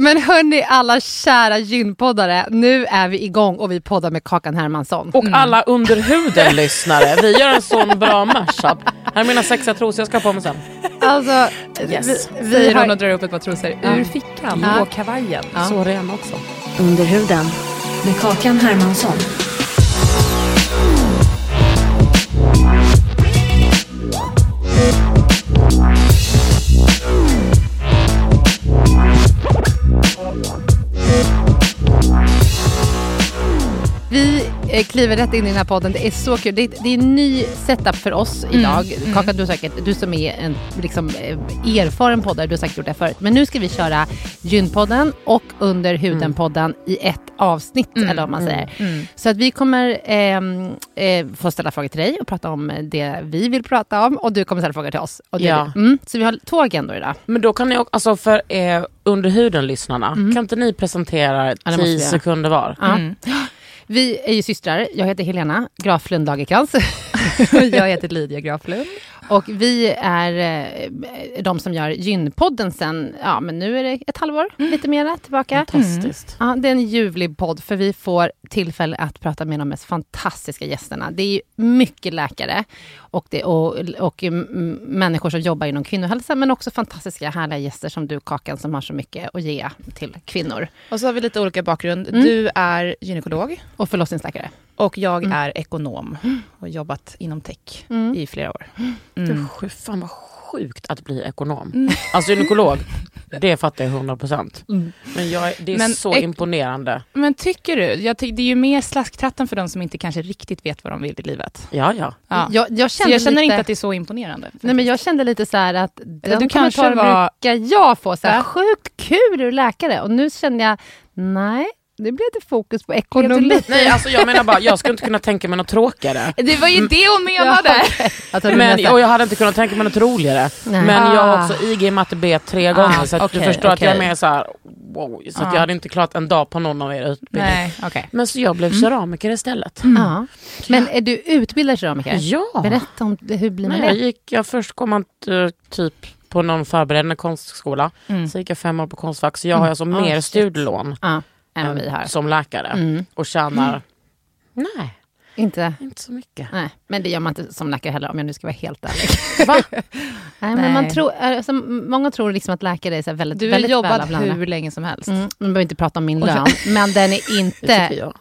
Men hörni alla kära gynpoddare, nu är vi igång och vi poddar med Kakan Hermansson. Och alla under huden-lyssnare, vi gör en sån bra mashup. Här är mina sexiga trosor jag ska ha på mig sen. Alltså, Yes. vi, vi Säger har, hon och drar upp ett par trosor ur fickan Ja. på kavajen. Så ren också. Under huden med Kakan Hermansson. Vi eh, kliver rätt in i den här podden. Det är så kul. Det är, det är en ny setup för oss idag. Kakan, du, säkert, du som är en liksom, eh, erfaren poddare, du har säkert gjort det förut. Men nu ska vi köra Gynpodden och Under huden-podden i ett avsnitt, eller vad man säger. Så att vi kommer ehm, eh, få ställa frågor till dig och prata om det vi vill prata om. Och du kommer ställa frågor till oss. Ja. mm, så vi har två agendor idag. Men då kan ni också, alltså för eh, under huden-lyssnarna, kan inte ni presentera det måste vi 10 göra. sekunder var? Vi är ju systrar. Jag heter Helena Graflund Lagercrantz. Jag heter Lydia Graflund. Och vi är eh, de som gör Gynpodden sen, ja men nu är det ett halvår, lite mera tillbaka. Fantastiskt. Ja, det är en ljuvlig podd för vi får tillfälle att prata med de mest fantastiska gästerna. Det är ju mycket läkare och, det, och, och mm, människor som jobbar inom kvinnohälsa men också fantastiska härliga gäster som du Kakan som har så mycket att ge till kvinnor. Och så har vi lite olika bakgrund. Du är gynekolog Och förlossningsläkare. Och jag är ekonom och har jobbat inom tech i flera år. Mm. Sju, fan vad sjukt att bli ekonom. Alltså gynekolog, det fattar jag 100%. Men jag, det är Men så imponerande. Men tycker du, jag ty- det är ju mer slasktratten för de som inte kanske riktigt vet vad de vill i livet. Ja, ja. Ja. Jag, jag kände jag känner lite... inte att det är så imponerande. Nej, men jag kände lite så här att de du kanske var- brukar jag få. Så här, Ja. Sjukt kul, du är läkare. Och nu känner jag, nej, det blev lite fokus på ekonomi. Nej, alltså jag menar bara, jag skulle inte kunna tänka mig något tråkigare. Det var ju det hon menade! Alltså, Men, och jag hade inte kunnat tänka mig något roligare. Nej. Men jag har Ah. också IG i matte B tre gånger, så att okej, du förstår att jag är mer så här, wow, så att Ah. jag hade inte klarat en dag på någon av er utbildning. Nej, okej. Men så jag blev keramiker istället. ja. Men är du utbildad keramiker? Ja. Berätta om det, hur blir man Nej, jag det? gick, jag först kom man eh, typ på någon förberedande konstskola. Så gick jag fem år på Konstfack. Så jag har alltså Ah, mer shit. studielån Ja, än vad vi har. som läkare. Mm. Och tjänar, nej, Inte, inte så mycket. nej, men det gör man inte som läkare heller om jag nu ska vara helt ärlig. Va? nej, men man Nej. tror, alltså, många tror liksom att läkare är så väldigt, Du har väldigt jobbat hur länge som helst. Mm, man behöver inte prata om min lön, men den är inte... jag.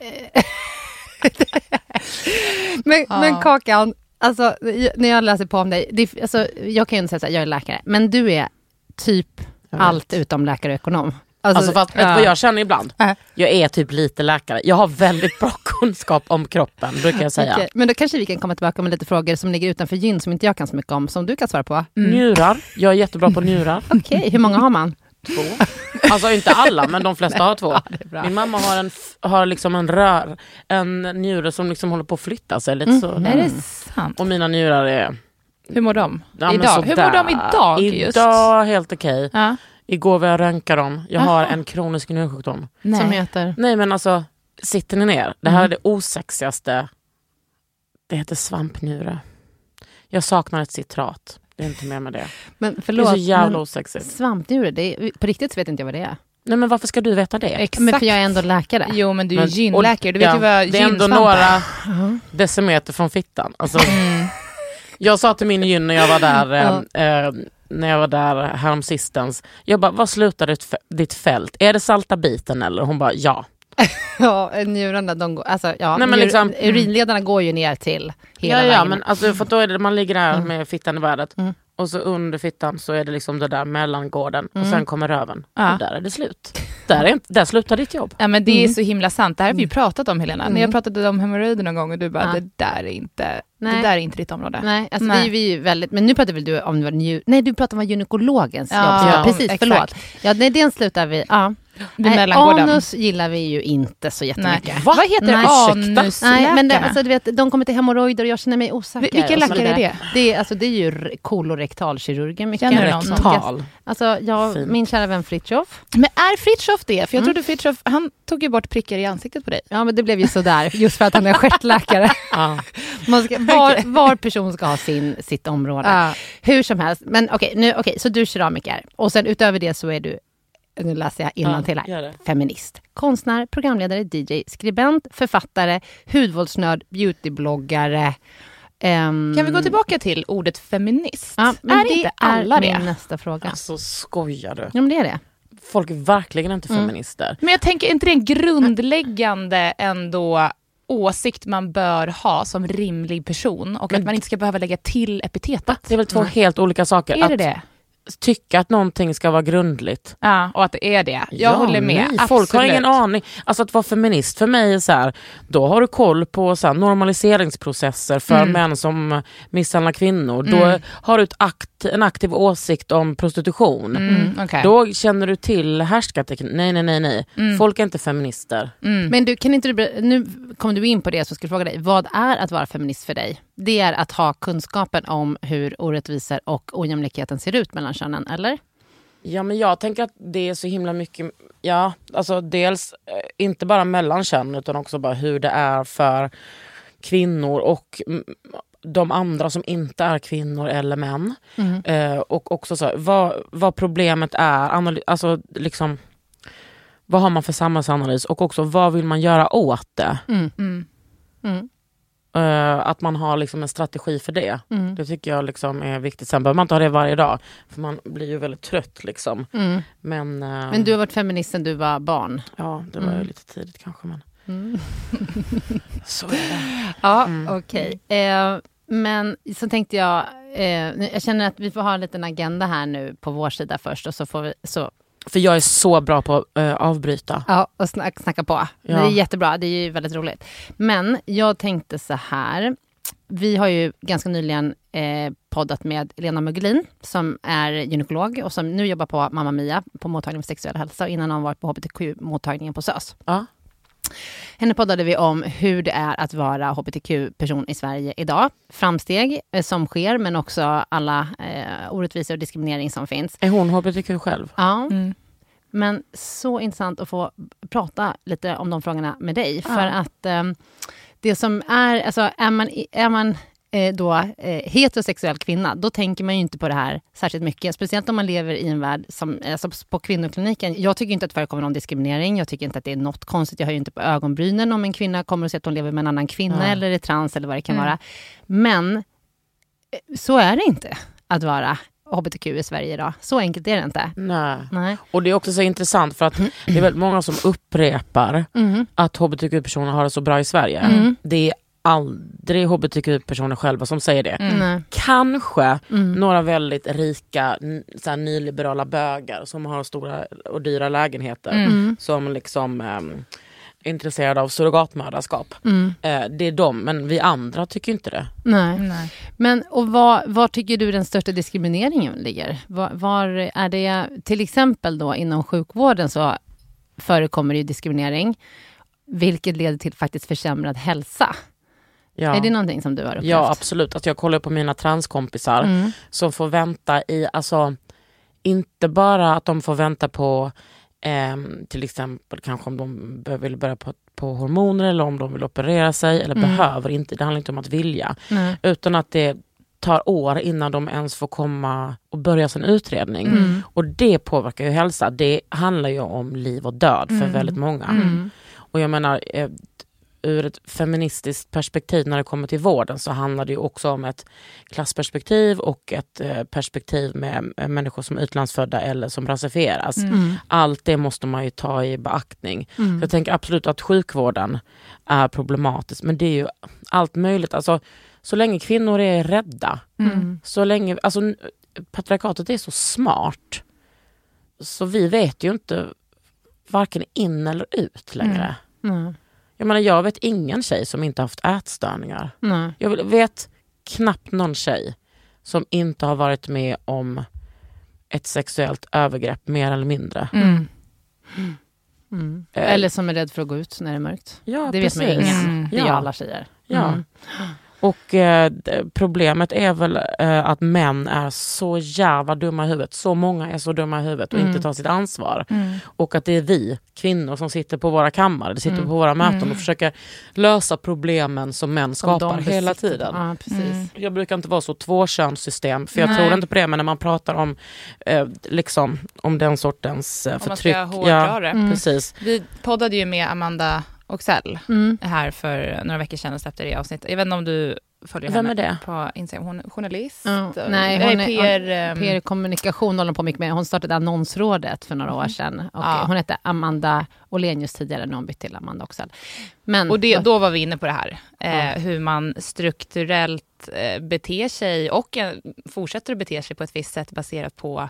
Men, Ja. men Kakan, alltså, när jag läser på om dig, det, alltså, jag kan ju inte säga här, jag är läkare, men du är typ allt utom läkare och ekonom. Alltså, Alltså fast, vet du vad jag känner ibland? Äh. Jag är typ lite läkare. Jag har väldigt bra kunskap om kroppen, brukar jag säga. okej, men då kanske vi kan komma tillbaka med lite frågor som ligger utanför gyn, som inte jag kan så mycket om, som du kan svara på. Njurar, jag är jättebra på njurar. Okej, hur många har man? Två. Alltså inte alla, men de flesta har två. bra. Min mamma har, en, har liksom en rör, en njure som liksom håller på att flytta sig lite så. Är det sant? Och mina njurar är... Hur mår de? Ja, idag? Hur mår de idag? Just? Idag helt okej. Ja. Igår var jag röntga dem. Jag har en kronisk njursjukdom. Nej. Som heter? Nej men alltså, sitter ni ner? Det här är det osexigaste. Det heter svampnjure. Jag saknar ett citrat. Det är inte mer med det. Men Det är förlåt, så jävla men osexigt. svampnjure, det är, på riktigt så vet inte jag vad det är. Nej men varför ska du veta det? Exakt. Men för jag är ändå läkare. Jo men du är Men- gynläkare, du vet ja, ju vad Det är ändå några decimeter från fittan. Alltså, Mm. jag sa till min gyn när jag var där, eh, eh, när jag var där häromsistens. Jag bara, vad slutar ditt, fä- ditt fält? Är det salta biten eller? Hon bara, ja. Ja, njurarna, de går, alltså, ja, Nej, men liksom- urinledarna går ju ner till hela Ja, ja vägen. men alltså, för då är det, man ligger där Mm. med fittan i vädret Mm. Och så under fittan så är det liksom det där mellangården och Mm. sen kommer röven. Ja. Och där är det slut. Där, är, inte- där slutar ditt jobb. Ja, men det är Mm. så himla sant. Det här har vi ju pratat om Helena. När jag Mm. pratade om hemorrojder någon gång och du bara, Ja. det där är inte, Nej. det där är inte ditt område. Nej, alltså Nej. Vi, vi är ju väldigt, men nu pratar väl du om nej du pratar om gynekologens Ja, jobb. ja, precis, exakt. förlåt. Ja, nej, den slutar vi, ja. Vid Nej, anus gillar vi ju inte så jättemycket. Nej. Vad heter Nej. anusläkarna? Nej, men det, alltså, du vet, de kommer till hemorrojder och jag känner mig osäker. Vilka så läkare är det? Det är, alltså, det är ju kolorektalkirurgen. Känner du någon som- sån? Tal. Alltså, jag, Fint. min kära vän Fritiof. Men är Fritiof det? För jag Mm. trodde Fritiof, han tog ju bort prickar i ansiktet på dig. Ja, men det blev ju sådär, just för att han är stjärtläkare. Man ska, var, var person ska ha sin, sitt område. Hur som helst. Men okej, nu, okej, så du är keramiker. Och sen utöver det så är du, nu läser jag innantill Ja, här, feminist. Konstnär, programledare, DJ, skribent, författare, hudvårdsnörd, beautybloggare. ehm, Kan vi gå tillbaka till ordet feminist? Ja, men är det inte alla är det? nästa fråga. Alltså skojar du? Ja, men det är det. Folk är verkligen inte Mm. feminister. Men jag tänker, är inte det en grundläggande ändå åsikt man bör ha som rimlig person och Men- att man inte ska behöva lägga till epitetet? Det är väl två Nej. helt olika saker. Är det det? Tycka att någonting ska vara grundligt. Ja, och att det är det. Jag Ja, håller med. nej, Folk har ingen aning. Alltså att vara feminist för mig är så här, då har du koll på så här, normaliseringsprocesser för Mm. män som misshandlar kvinnor. Då Mm. har du ett akt, en aktiv åsikt om prostitution. Mm, okej. Då känner du till härskarteknik. Nej, nej, nej. nej. Mm. Folk är inte feminister. Mm. Men du, kan inte du, nu kom du in på det som jag skulle fråga dig. Vad är att vara feminist för dig? Det är att ha kunskapen om hur orättvisor och ojämlikheten ser ut mellan könen, eller? Ja men jag tänker att det är så himla mycket, ja alltså dels eh, inte bara mellan könen utan också bara hur det är för kvinnor och mm, de andra som inte är kvinnor eller män. Eh, och också så, vad, vad problemet är, alltså liksom vad har man för samhällsanalys och också vad vill man göra åt det? Mm. Mm. Mm. Eh, att man har liksom en strategi för det. Mm. Det tycker jag liksom är viktigt. Sen behöver man inte ha det varje dag för man blir ju väldigt trött. Liksom. Mm. Men, eh, Men du har varit feminist sedan du var barn. Ja, det var Mm. ju lite tidigt kanske. Men Mm. så är det. Ja, Mm. okej. Eh, men så tänkte jag, eh, jag känner att vi får ha en liten agenda här nu på vår sida först och så får vi så, För jag är så bra på att eh, avbryta. ja, och snack, snacka på. Ja. Det är jättebra, det är ju väldigt roligt. Men jag tänkte så här, vi har ju ganska nyligen eh, poddat med Lena Mugelin som är gynekolog och som nu jobbar på Mamma Mia på mottagningen för sexuell hälsa och innan har hon varit på hbtq-mottagningen på SÖS. Ja. Henne poddade vi om hur det är att vara hbtq-person i Sverige idag. Framsteg eh, som sker, men också alla eh, orättvisor och diskriminering som finns. Är hon hbtq själv? Ja, Mm. men så intressant att få prata lite om de frågorna med dig. Ja. För att eh, det som är, alltså är man, är man eh, då eh, heterosexuell kvinna, då tänker man ju inte på det här särskilt mycket. Speciellt om man lever i en värld som, alltså på kvinnokliniken. Jag tycker inte att det förekommer någon diskriminering. Jag tycker inte att det är något konstigt. Jag har ju inte på ögonbrynen om en kvinna kommer och säger att hon lever med en annan kvinna Nej. eller är trans eller vad det kan Mm. vara. Men eh, så är det inte att vara hbtq i Sverige idag. Så enkelt är det inte. Nej. Nej. Och det är också så intressant för att det är väldigt många som upprepar Mm. att hbtq-personer har det så bra i Sverige. Mm. Det är aldrig hbtq-personer själva som säger det. Mm. Kanske Mm. några väldigt rika så här, nyliberala bögar som har stora och dyra lägenheter. Mm. Som liksom ehm, är intresserade av surrogatmödraskap. Mm. Eh, det är de, men vi andra tycker inte det. Nej. Nej. Men och var, var tycker du den största diskrimineringen ligger? Var, var är det, till exempel då inom sjukvården så förekommer det ju diskriminering, vilket leder till faktiskt försämrad hälsa. Ja. Är det någonting som du har upplevt? Ja absolut, att jag kollar på mina transkompisar Mm. som får vänta i, alltså inte bara att de får vänta på ehm, till exempel kanske om de vill börja på, på hormoner eller om de vill operera sig eller Mm. behöver inte, det handlar inte om att vilja. Nej. Utan att det tar år innan de ens får komma och börja sin utredning. Mm. Och det påverkar ju hälsa, det handlar ju om liv och död för Mm. väldigt många. Mm. Och jag menar, eh, ur ett feministiskt perspektiv när det kommer till vården så handlar det ju också om ett klassperspektiv och ett eh, perspektiv med eh, människor som är utlandsfödda eller som rasifieras. Mm. Allt det måste man ju ta i beaktning. Jag tänker absolut att sjukvården är problematisk men det är ju allt möjligt. Alltså, så länge kvinnor är rädda, Mm. så länge, alltså, patriarkatet är så smart så vi vet ju inte varken in eller ut längre. Nej. Jag menar jag vet ingen tjej som inte haft ätstörningar. Nej. Jag vet knappt någon tjej som inte har varit med om ett sexuellt övergrepp mer eller mindre. Mm. Mm. Eh, Eller som är rädd för att gå ut när det är mörkt. Ja, Det vet man ju precis. ingen. Mm. Det är Ja. alla tjejer. Ja. Och eh, problemet är väl eh, att män är så jävla dumma i huvudet. Så många är så dumma i huvudet och Mm. inte tar sitt ansvar. Mm. Och att det är vi kvinnor som sitter på våra kammare, sitter Mm. på våra möten Mm. och försöker lösa problemen som män Som skapar hela tiden. Ja, precis. Mm. Jag brukar inte vara så tvåkönssystem, för jag Nej. tror inte på det, men när man pratar om, eh, liksom, om den sortens eh, Om man förtryck. ska hårdra det. Precis. Vi poddade ju med Amanda Oxell Mm. här för några veckor sedan och släppte det avsnittet. Jag vet inte om du följer Vem henne på Instagram. Hon är journalist. Eh, nej, hon är- PR, ehm, PR kommunikation håller hon på mycket med. Hon startade Annonsrådet för några år sedan. Och Ja. Hon hette Amanda Olenius tidigare, nu har hon bytt till Amanda Oxell. Men, Och det, då var vi inne på det här, eh, Ja. hur man strukturellt eh, beter sig och eh, fortsätter att bete sig på ett visst sätt baserat på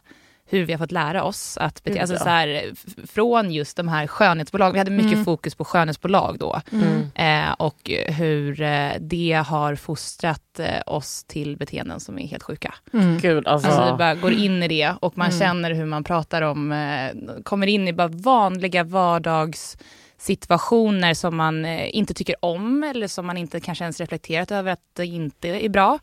hur vi har fått lära oss att bete alltså så här, Från just de här skönhetsbolagen, vi hade mycket Mm. fokus på skönhetsbolag då. Mm. Eh, och hur eh, det har fostrat eh, oss till beteenden som är helt sjuka. mm. Gud, alltså. Alltså vi bara går in i det och man Mm. känner hur man pratar om, eh, kommer in i bara vanliga vardagssituationer som man inte tycker om eller som man inte kanske ens reflekterat över att det inte är bra.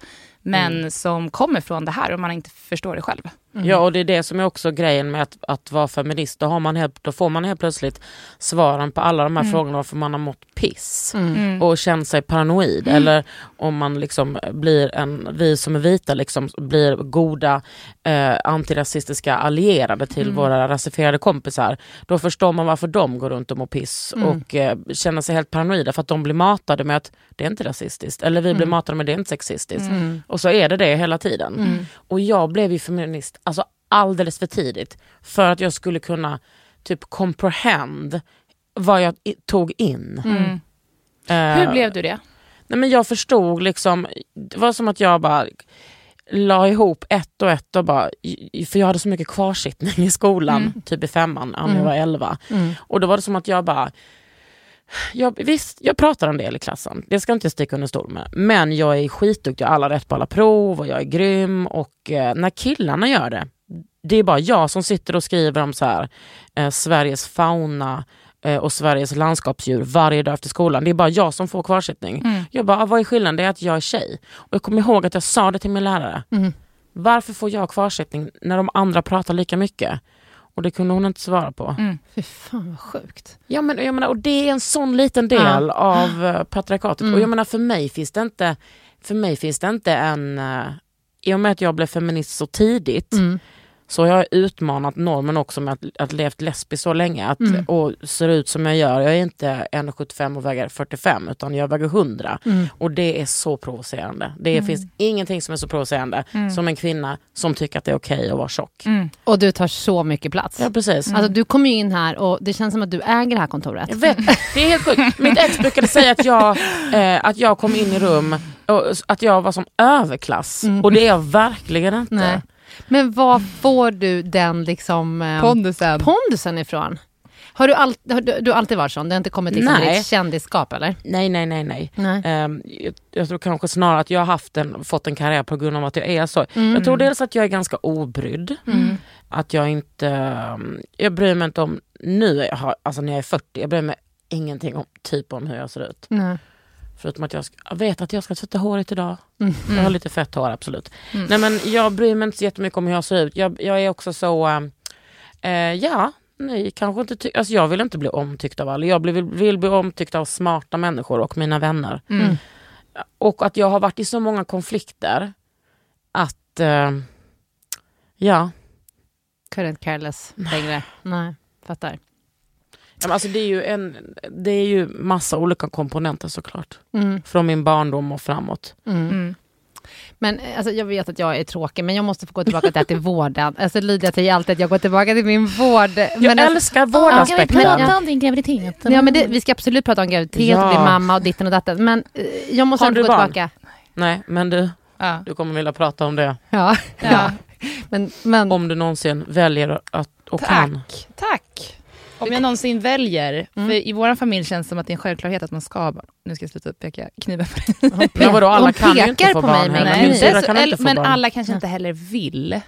Men Mm. som kommer från det här och man inte förstår det själv. Ja och det är det som är också grejen med att, att vara feminist. Då, har man helt, då får man helt plötsligt svaren på alla de här Mm. frågorna varför man har mått piss. Mm. och känt sig paranoid. Eller om man liksom blir en, vi som är vita liksom blir goda eh, antirasistiska allierade till Mm. våra rasifierade kompisar. Då förstår man varför de går runt och mår piss Mm. och eh, känner sig helt paranoida för att de blir matade med att det är inte rasistiskt. Eller vi blir Mm. matade med att det är inte sexistiskt. Mm. Och så är det det hela tiden. Mm. Och jag blev ju feminist alltså alldeles för tidigt för att jag skulle kunna typ comprehend vad jag tog in. Mm. Eh, Hur blev du det? Nej, men jag förstod liksom, det var som att jag bara la ihop ett och ett och bara, för jag hade så mycket kvarsittning i skolan, Mm. typ i femman, när Mm. jag var elva. Mm. Och då var det som att jag bara, jag, visst jag pratar en del i klassen, det ska inte jag sticka under stol med. Men jag är skitduktig, jag har alla rätt på alla prov och jag är grym. Och eh, när killarna gör det, det är bara jag som sitter och skriver om så här, eh, Sveriges fauna eh, och Sveriges landskapsdjur varje dag efter skolan. Det är bara jag som får kvarsittning. Mm. Jag bara, "Ah, vad är skillnaden? Det är att jag är tjej. Och jag kommer ihåg att jag sa det till min lärare. Mm. Varför får jag kvarsittning när de andra pratar lika mycket? Och det kunde hon inte svara på. Mm. Fy fan vad sjukt. Ja, men, jag menar, och det är en sån liten del Ja. av uh, patriarkatet. Mm. Och jag menar för mig finns det inte, för mig finns det inte en, uh, i och med att jag blev feminist så tidigt Mm. Så har jag utmanat normen också med att, att levt lesbiskt så länge att, Mm. och ser ut som jag gör. Jag är inte 1,75 och väger 45 utan jag väger 100 Mm. och det är så provocerande. Det finns ingenting som är så provocerande Mm. som en kvinna som tycker att det är okej att vara tjock. Mm. Och du tar så mycket plats. Ja precis. Alltså, du kommer in här och det känns som att du äger det här kontoret. Jag vet, det är helt sjukt. Mitt ex brukade säga att jag, eh, att jag kom in i rum och att jag var som överklass. Mm. Och det är jag verkligen inte. Nej. Men var får du den liksom, eh, Pondusen. pondusen ifrån? Har du, all, har du, du har alltid varit sån? Du har inte kommit liksom Nej. till ett kändisskap eller? Nej, nej, nej. nej. Nej. Ehm, jag, jag tror kanske snarare att jag har haft en, fått en karriär på grund av att jag är så. Mm. Jag tror dels att jag är ganska obrydd. Mm. Att jag inte, um, jag bryr mig inte om, nu jag, har- alltså när jag är 40, jag bryr mig ingenting om, typ om hur jag ser ut. Nej. Förutom att jag, ska, jag vet att jag ska tvätta håret idag. Mm. Jag har lite fett hår absolut. Mm. Nej men jag bryr mig inte så jättemycket om hur jag ser ut. Jag, jag är också så, eh, ja, nej kanske inte ty- alltså jag vill inte bli omtyckt av alla. Jag vill, vill bli omtyckt av smarta människor och mina vänner. Mm. Och att jag har varit i så många konflikter att, eh, ja, Couldn't care less längre. Nej, fattar. Ja, men alltså det, är ju en, det är ju massa olika komponenter såklart. Mm. Från min barndom och framåt. Mm. Mm. Men eh, alltså, jag vet att jag är tråkig, men jag måste få gå tillbaka till, till vården. Alltså, Lydia säger alltid att jag går tillbaka till min vård. Jag Men alltså, älskar vårdaspekten. men- ja. om din graviditet? Ja, men det, vi ska absolut prata om graviditet Ja. och bli mamma och ditten och datten. Men eh, jag måste Har ändå du gå barn? tillbaka. Nej, men du, Ja. du kommer vilja prata om det. Ja. Ja. Men, men Om du någonsin väljer att och kan. Tack, tack. Om jag någonsin väljer, Mm. för i vår familj känns det som att det är en självklart att man ska ha barn. Nu ska jag sluta peka kniven på dig. Men vadå, alla kan ju inte få barn mig heller. så- eller- men alla kanske inte heller vill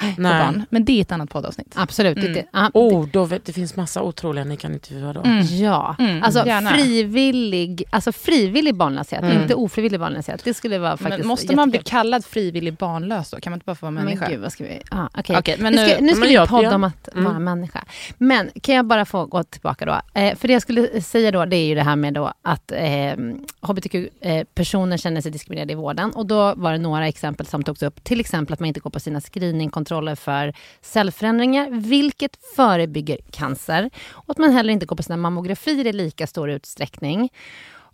Nej. barn. Men det är ett annat poddavsnitt. absolut. Mm. Det, ja, Oh, då vet, det finns massa otroliga ni kan intervjua då. Mm. Ja, Mm, alltså gärna. frivillig, alltså frivillig barnlöshet, Mm. inte ofrivillig barnlöshet. Det skulle vara faktiskt Men måste man bli kallad frivillig barnlös då? Kan man inte bara få vara människa? Men gud, vad ska vi... Ah, okej. Okej, men nu ska, nu- nu ska men vi jag- podda jag- om att mm. vara människa. Men kan jag bara få gå tillbaka då? Eh, för det jag skulle säga då, det är ju det här med då att eh, hbtq-personer känner sig diskriminerade i vården. Och då var det några exempel som togs upp. Till exempel att man inte går på sina screeningkontroller för cellförändringar, vilket förebygger cancer. Och att man heller inte går på sina mammografier i lika stor utsträckning.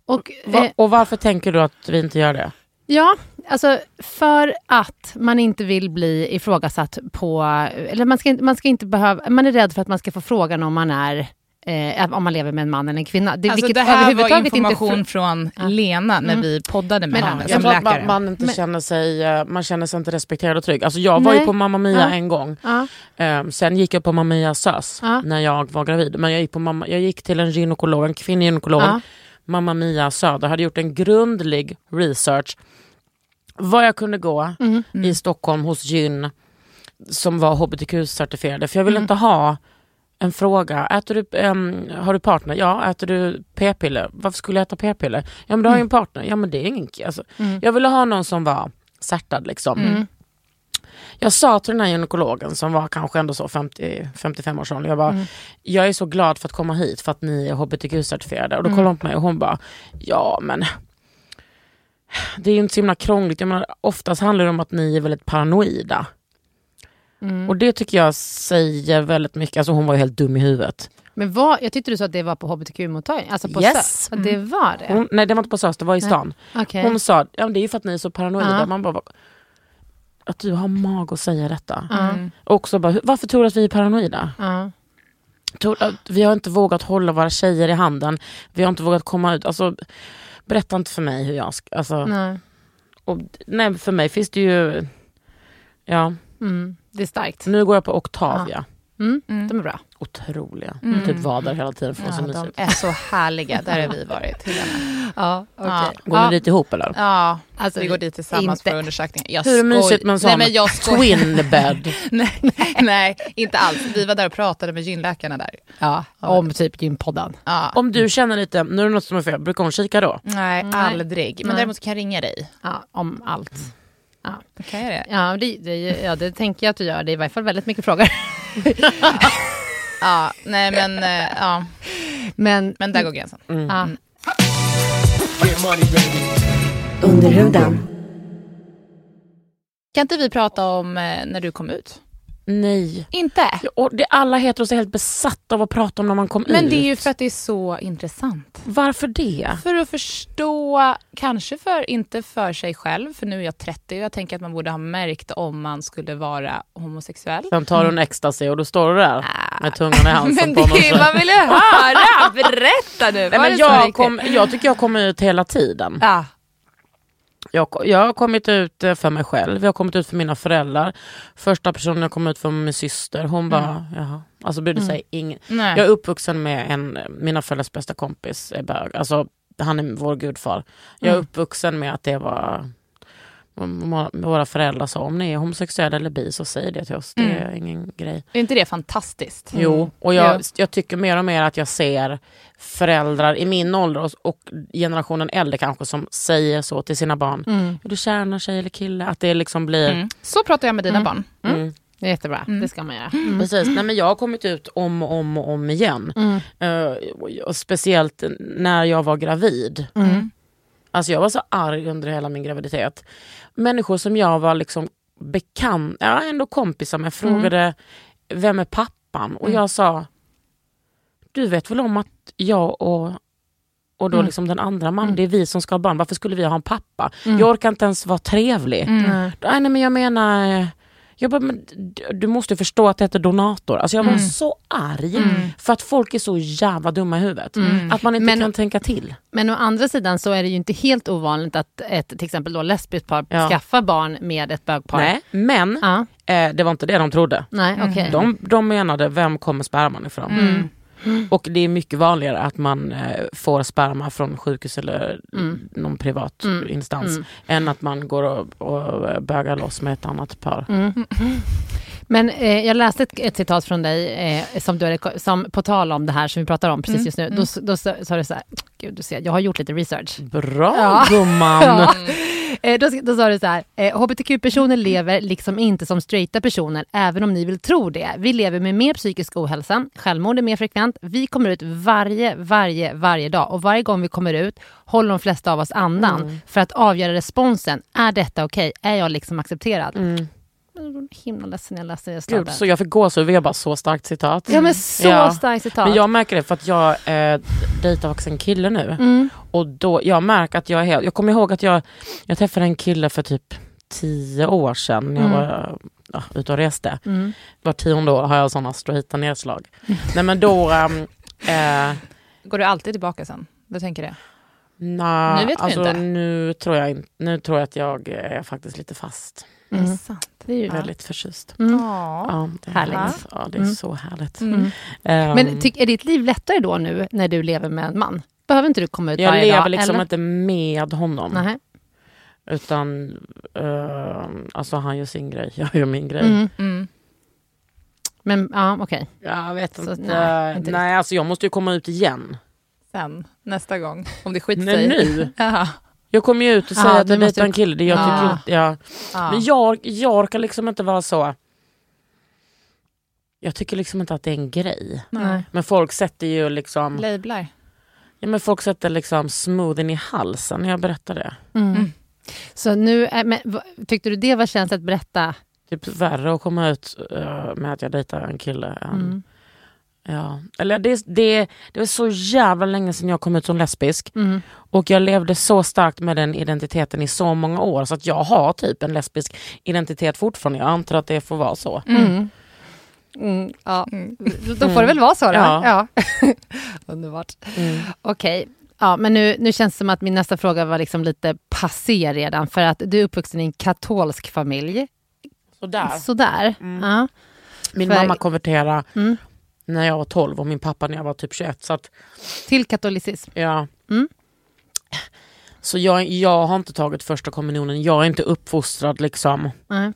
Och, Va, eh, och varför tänker du att vi inte gör det? Ja, alltså för att man inte vill bli ifrågasatt på... Eller man ska, man ska inte behöva... Man är rädd för att man ska få frågan om man är... Eh, om man lever med en man eller en kvinna. Det, Alltså, vilket det här var information inte... från Ja. Lena när Mm. vi poddade med Men, henne som läkare. man, man inte Men- känner sig, eh, man känner sig inte respekterad och trygg. Alltså jag var Nej. ju på Mamma Mia Ja. en gång. Ja, Eh, sen gick jag på Mamma Mia SÖS Ja. när jag var gravid. Men jag gick, på mamma, jag gick till en gynekolog, en kvinnlig gynekolog. ja, Mamma Mia Söder hade gjort en grundlig research. Vad jag kunde gå mm, i Stockholm hos gyn som var hbtq-certifierade. För jag vill Mm. inte ha en fråga. Äter du, ehm, har du partner? Ja. Äter du p-piller? Varför skulle jag äta p-piller? Ja men du har ju en partner. Ja men det är ingen... Alltså, Mm. Jag ville ha någon som var certad liksom. Mm. Jag sa till den här gynekologen som var kanske ändå så 50, 55 års ålder. Jag bara, Mm. jag är så glad för att komma hit för att ni är hbtq-certifierade. Och då Mm. kollade hon på mig och hon bara, ja men det är ju inte så himla krångligt. Jag menar, oftast handlar det om att ni är väldigt paranoida. Mm. Och det tycker jag säger väldigt mycket. Alltså hon var ju helt dum i huvudet. Men vad, jag tyckte du sa att det var på hbtq-mottagning? Alltså på Yes. SÖS? Ja, Det var det? Hon, nej det var inte på SÖS, det var i stan. Okej. Hon sa, ja, men det är ju för att ni är så paranoida. Ja. Man bara, "Va- att du har mag att säga detta. Mm. Och också bara, "Hur- varför tror du att vi är paranoida? Ja. Tror, att vi har inte vågat hålla våra tjejer i handen. Vi har inte vågat komma ut. Alltså, berätta inte för mig hur jag ska... Alltså, Nej. och, nej, för mig finns det ju... Ja, Mm. Det är starkt. nu går jag på Octavia. Mm. Mm. De är bra. Otroliga. Mm. Typ var där hela tiden för Ja, så de mysigt. är så härliga. Där har vi varit. Helena. Ja. Ja. Går ni dit ihop eller? Ja, Alltså, vi går dit tillsammans inte- för undersökningen. Jag Hur skoj- mysigt med en sån Nej, men jag skoj- twin bed? nej, nej, inte alls. Vi var där och pratade med gynläkarna där. Ja, om typ gympodden. Ja. Om du känner lite, nu är det något som är fel, brukar hon kika då? Nej, Nej. aldrig. Men Nej. däremot kan jag ringa dig. Ja, om allt. Kan jag det? Ja det, det, ja, det tänker jag att du gör. Det är i varje fall väldigt mycket frågor. Ja, nej men, eh, ja. Men, men där går gränsen. Mm. ja. Under huden. Kan inte vi prata om eh, när du kom ut? Nej. Inte? Och det, alla heteros är helt besatta av att prata om när man kom ut. Men det är ju för att det är så intressant. Varför det? För att förstå, kanske för, inte för sig själv, för nu är jag 30 och jag tänker att man borde ha märkt om man skulle vara homosexuell. Sen tar du en ecstasy och då står du där Ah. med tungan i halsen Men på någon. det, man vill höra! Berätta nu! Nej, men det jag, kom, jag tycker jag kommer ut hela tiden. Ja. Jag, jag har kommit ut eh, för mig själv, jag har kommit ut för mina föräldrar. Första personen jag kom ut för var min syster. Hon bara, jaha. Alltså brydde sig ingen. Nej. Jag är uppvuxen med en, mina föräldrars bästa kompis är bög. Alltså, han är vår gudfar. Jag är Mm. uppvuxen med att det var våra föräldrar sa om ni är homosexuella eller bi så säg det till oss. Det Mm. är ingen grej. Är inte det fantastiskt? Jo, och jag, Ja. jag tycker mer och mer att jag ser föräldrar i min ålder och, och generationen äldre kanske som säger så till sina barn. Mm. Är du kär i någon tjej eller kille? Att det liksom blir... Mm. Så pratar jag med dina Mm. barn. Mm. Det är jättebra. Mm. Det ska man göra. Mm. Precis, Nej, men jag har kommit ut om och om och om igen. Mm. Och- och speciellt när jag var gravid. Mm. Alltså jag var så arg under hela min graviditet. Människor som jag var liksom bekant, ja ändå kompisar med frågade vem är pappan? Och Mm. jag sa du vet väl om att jag och, och då Mm. liksom den andra mamman, Mm. det är vi som ska ha barn, varför skulle vi ha en pappa? Mm. Jag orkar inte ens vara trevlig. Mm. Nej. Nej, men jag menar, jag bara, men, du måste förstå att det heter donator. Alltså jag var Mm. så arg Mm. för att folk är så jävla dumma i huvudet. Mm. Att man inte Men- kan tänka till. Men å andra sidan så är det ju inte helt ovanligt att ett till exempel då lesbiskt par Ja. skaffar barn med ett bögpar. Nej, men Ja, eh, det var inte det de trodde. nej, okej. De, de menade, vem kommer sperman ifrån? Mm. Och det är mycket vanligare att man eh, får sperma från sjukhus eller Mm. någon privat Mm. instans Mm. än att man går och, och bögar loss med ett annat par. Mm. Men eh, jag läste ett, ett citat från dig eh, som, du hade, som på tal om det här som vi pratar om precis Mm. just nu. Då, då sa du så här, gud du ser, jag har gjort lite research. Bra Ja. gumman! Ja. Eh, då, då sa du så här, eh, hbtq-personer lever liksom inte som straighta personer, även om ni vill tro det. Vi lever med mer psykisk ohälsa, självmord är mer frekvent, vi kommer ut varje, varje, varje dag och varje gång vi kommer ut håller de flesta av oss andan Mm. för att avgöra responsen. Är detta okej? Är jag liksom accepterad? Mm. Jag himla ledsen när jag läste det. Gud, så jag fick gåshud, vi har bara så starkt citat. Ja men så Ja. starkt citat. Men jag märker det för att jag eh, dejtar faktiskt en kille nu. mm. Och då, jag märker att jag är helt, jag kommer ihåg att jag, jag träffade en kille för typ tio år sedan när jag Mm. var ja, ute och reste. Mm. Var tionde år har jag sådana straighta nedslag. Nej men då, ehm, eh, Går du alltid tillbaka sen? Du tänker det? nej, Nu vet vi alltså, inte. Nu tror, jag, nu tror jag att jag är faktiskt lite fast. Mm. sant? Det är ju... Väldigt förtjust. Mm. Ja. Ja, det är Härligt. härligt. Ja, det är Mm. så härligt. Mm. Ehm, Men är ditt liv lättare då nu när du lever med en man? Behöver inte du komma ut jag varje lever dag? liksom eller? inte med honom. Nej. Utan eh, alltså han gör sin grej, jag gör min grej. Mm. Mm. Men ja, okej. Jag vet Så, inte. nej, nej, inte alltså jag måste ju komma ut igen. Sen, nästa gång, om det skiter Nej, sig. nu. Jag kommer ju ut och Ja, säger att du jag måste dejtar en kille. Det jag Ja. tycker, inte- ja. Ja. Men jag, jag orkar liksom inte vara så... Jag tycker liksom inte att det är en grej. Nej. Men folk sätter ju liksom... Lablar. Ja, men folk sätter liksom smoothen i halsen när jag berättar det. Mm. Mm. Så nu, är, men, tyckte du det var känsligt att berätta? Typ värre att komma ut eh, med att jag dejtar en kille än... Mm. Ja. Eller det, det, det var så jävla länge sedan jag kom ut som lesbisk. Mm. Och jag levde så starkt med den identiteten i så många år så att jag har typ en lesbisk identitet fortfarande. Jag antar att det får vara så. Mm. Mm. Ja. Mm. Då får det väl vara så då. Ja. Ja. Underbart. Mm. Okej. Ja, men nu, nu känns det som att min nästa fråga var liksom lite passé redan. För att du är uppvuxen i en katolsk familj. Sådär. Sådär. Mm. Ja. Min För- mamma konverterade Mm. När jag var 12 och min pappa när jag var typ 21. Så att, Till katolicism. ja. Mm. Så jag, jag har inte tagit första kommunionen. Jag är inte uppfostrad liksom. Nej.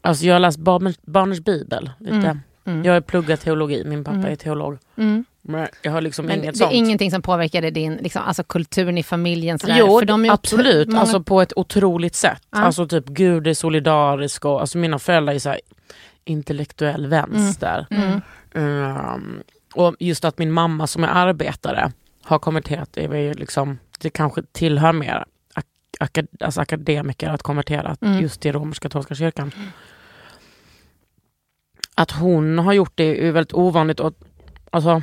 Alltså jag har läst barn, barnens bibel lite. Mm. Mm. Jag har pluggat teologi, min pappa Mm. är teolog. Mm. Men jag har liksom Men inget det sånt. är ingenting som påverkade din, liksom, alltså kulturen i familjen? Sådär. Jo, För de är absolut. många- Alltså på ett otroligt sätt. Ja. Alltså typ Gud är solidarisk och alltså mina föräldrar är så här intellektuell vänster. Mm. Ehm, och just att min mamma som är arbetare har konverterat, det, är ju liksom, det kanske tillhör mer ak- akad, alltså akademiker att konvertera Mm. just till romersk-katolska kyrkan. Att hon har gjort det är väldigt ovanligt. Och, alltså,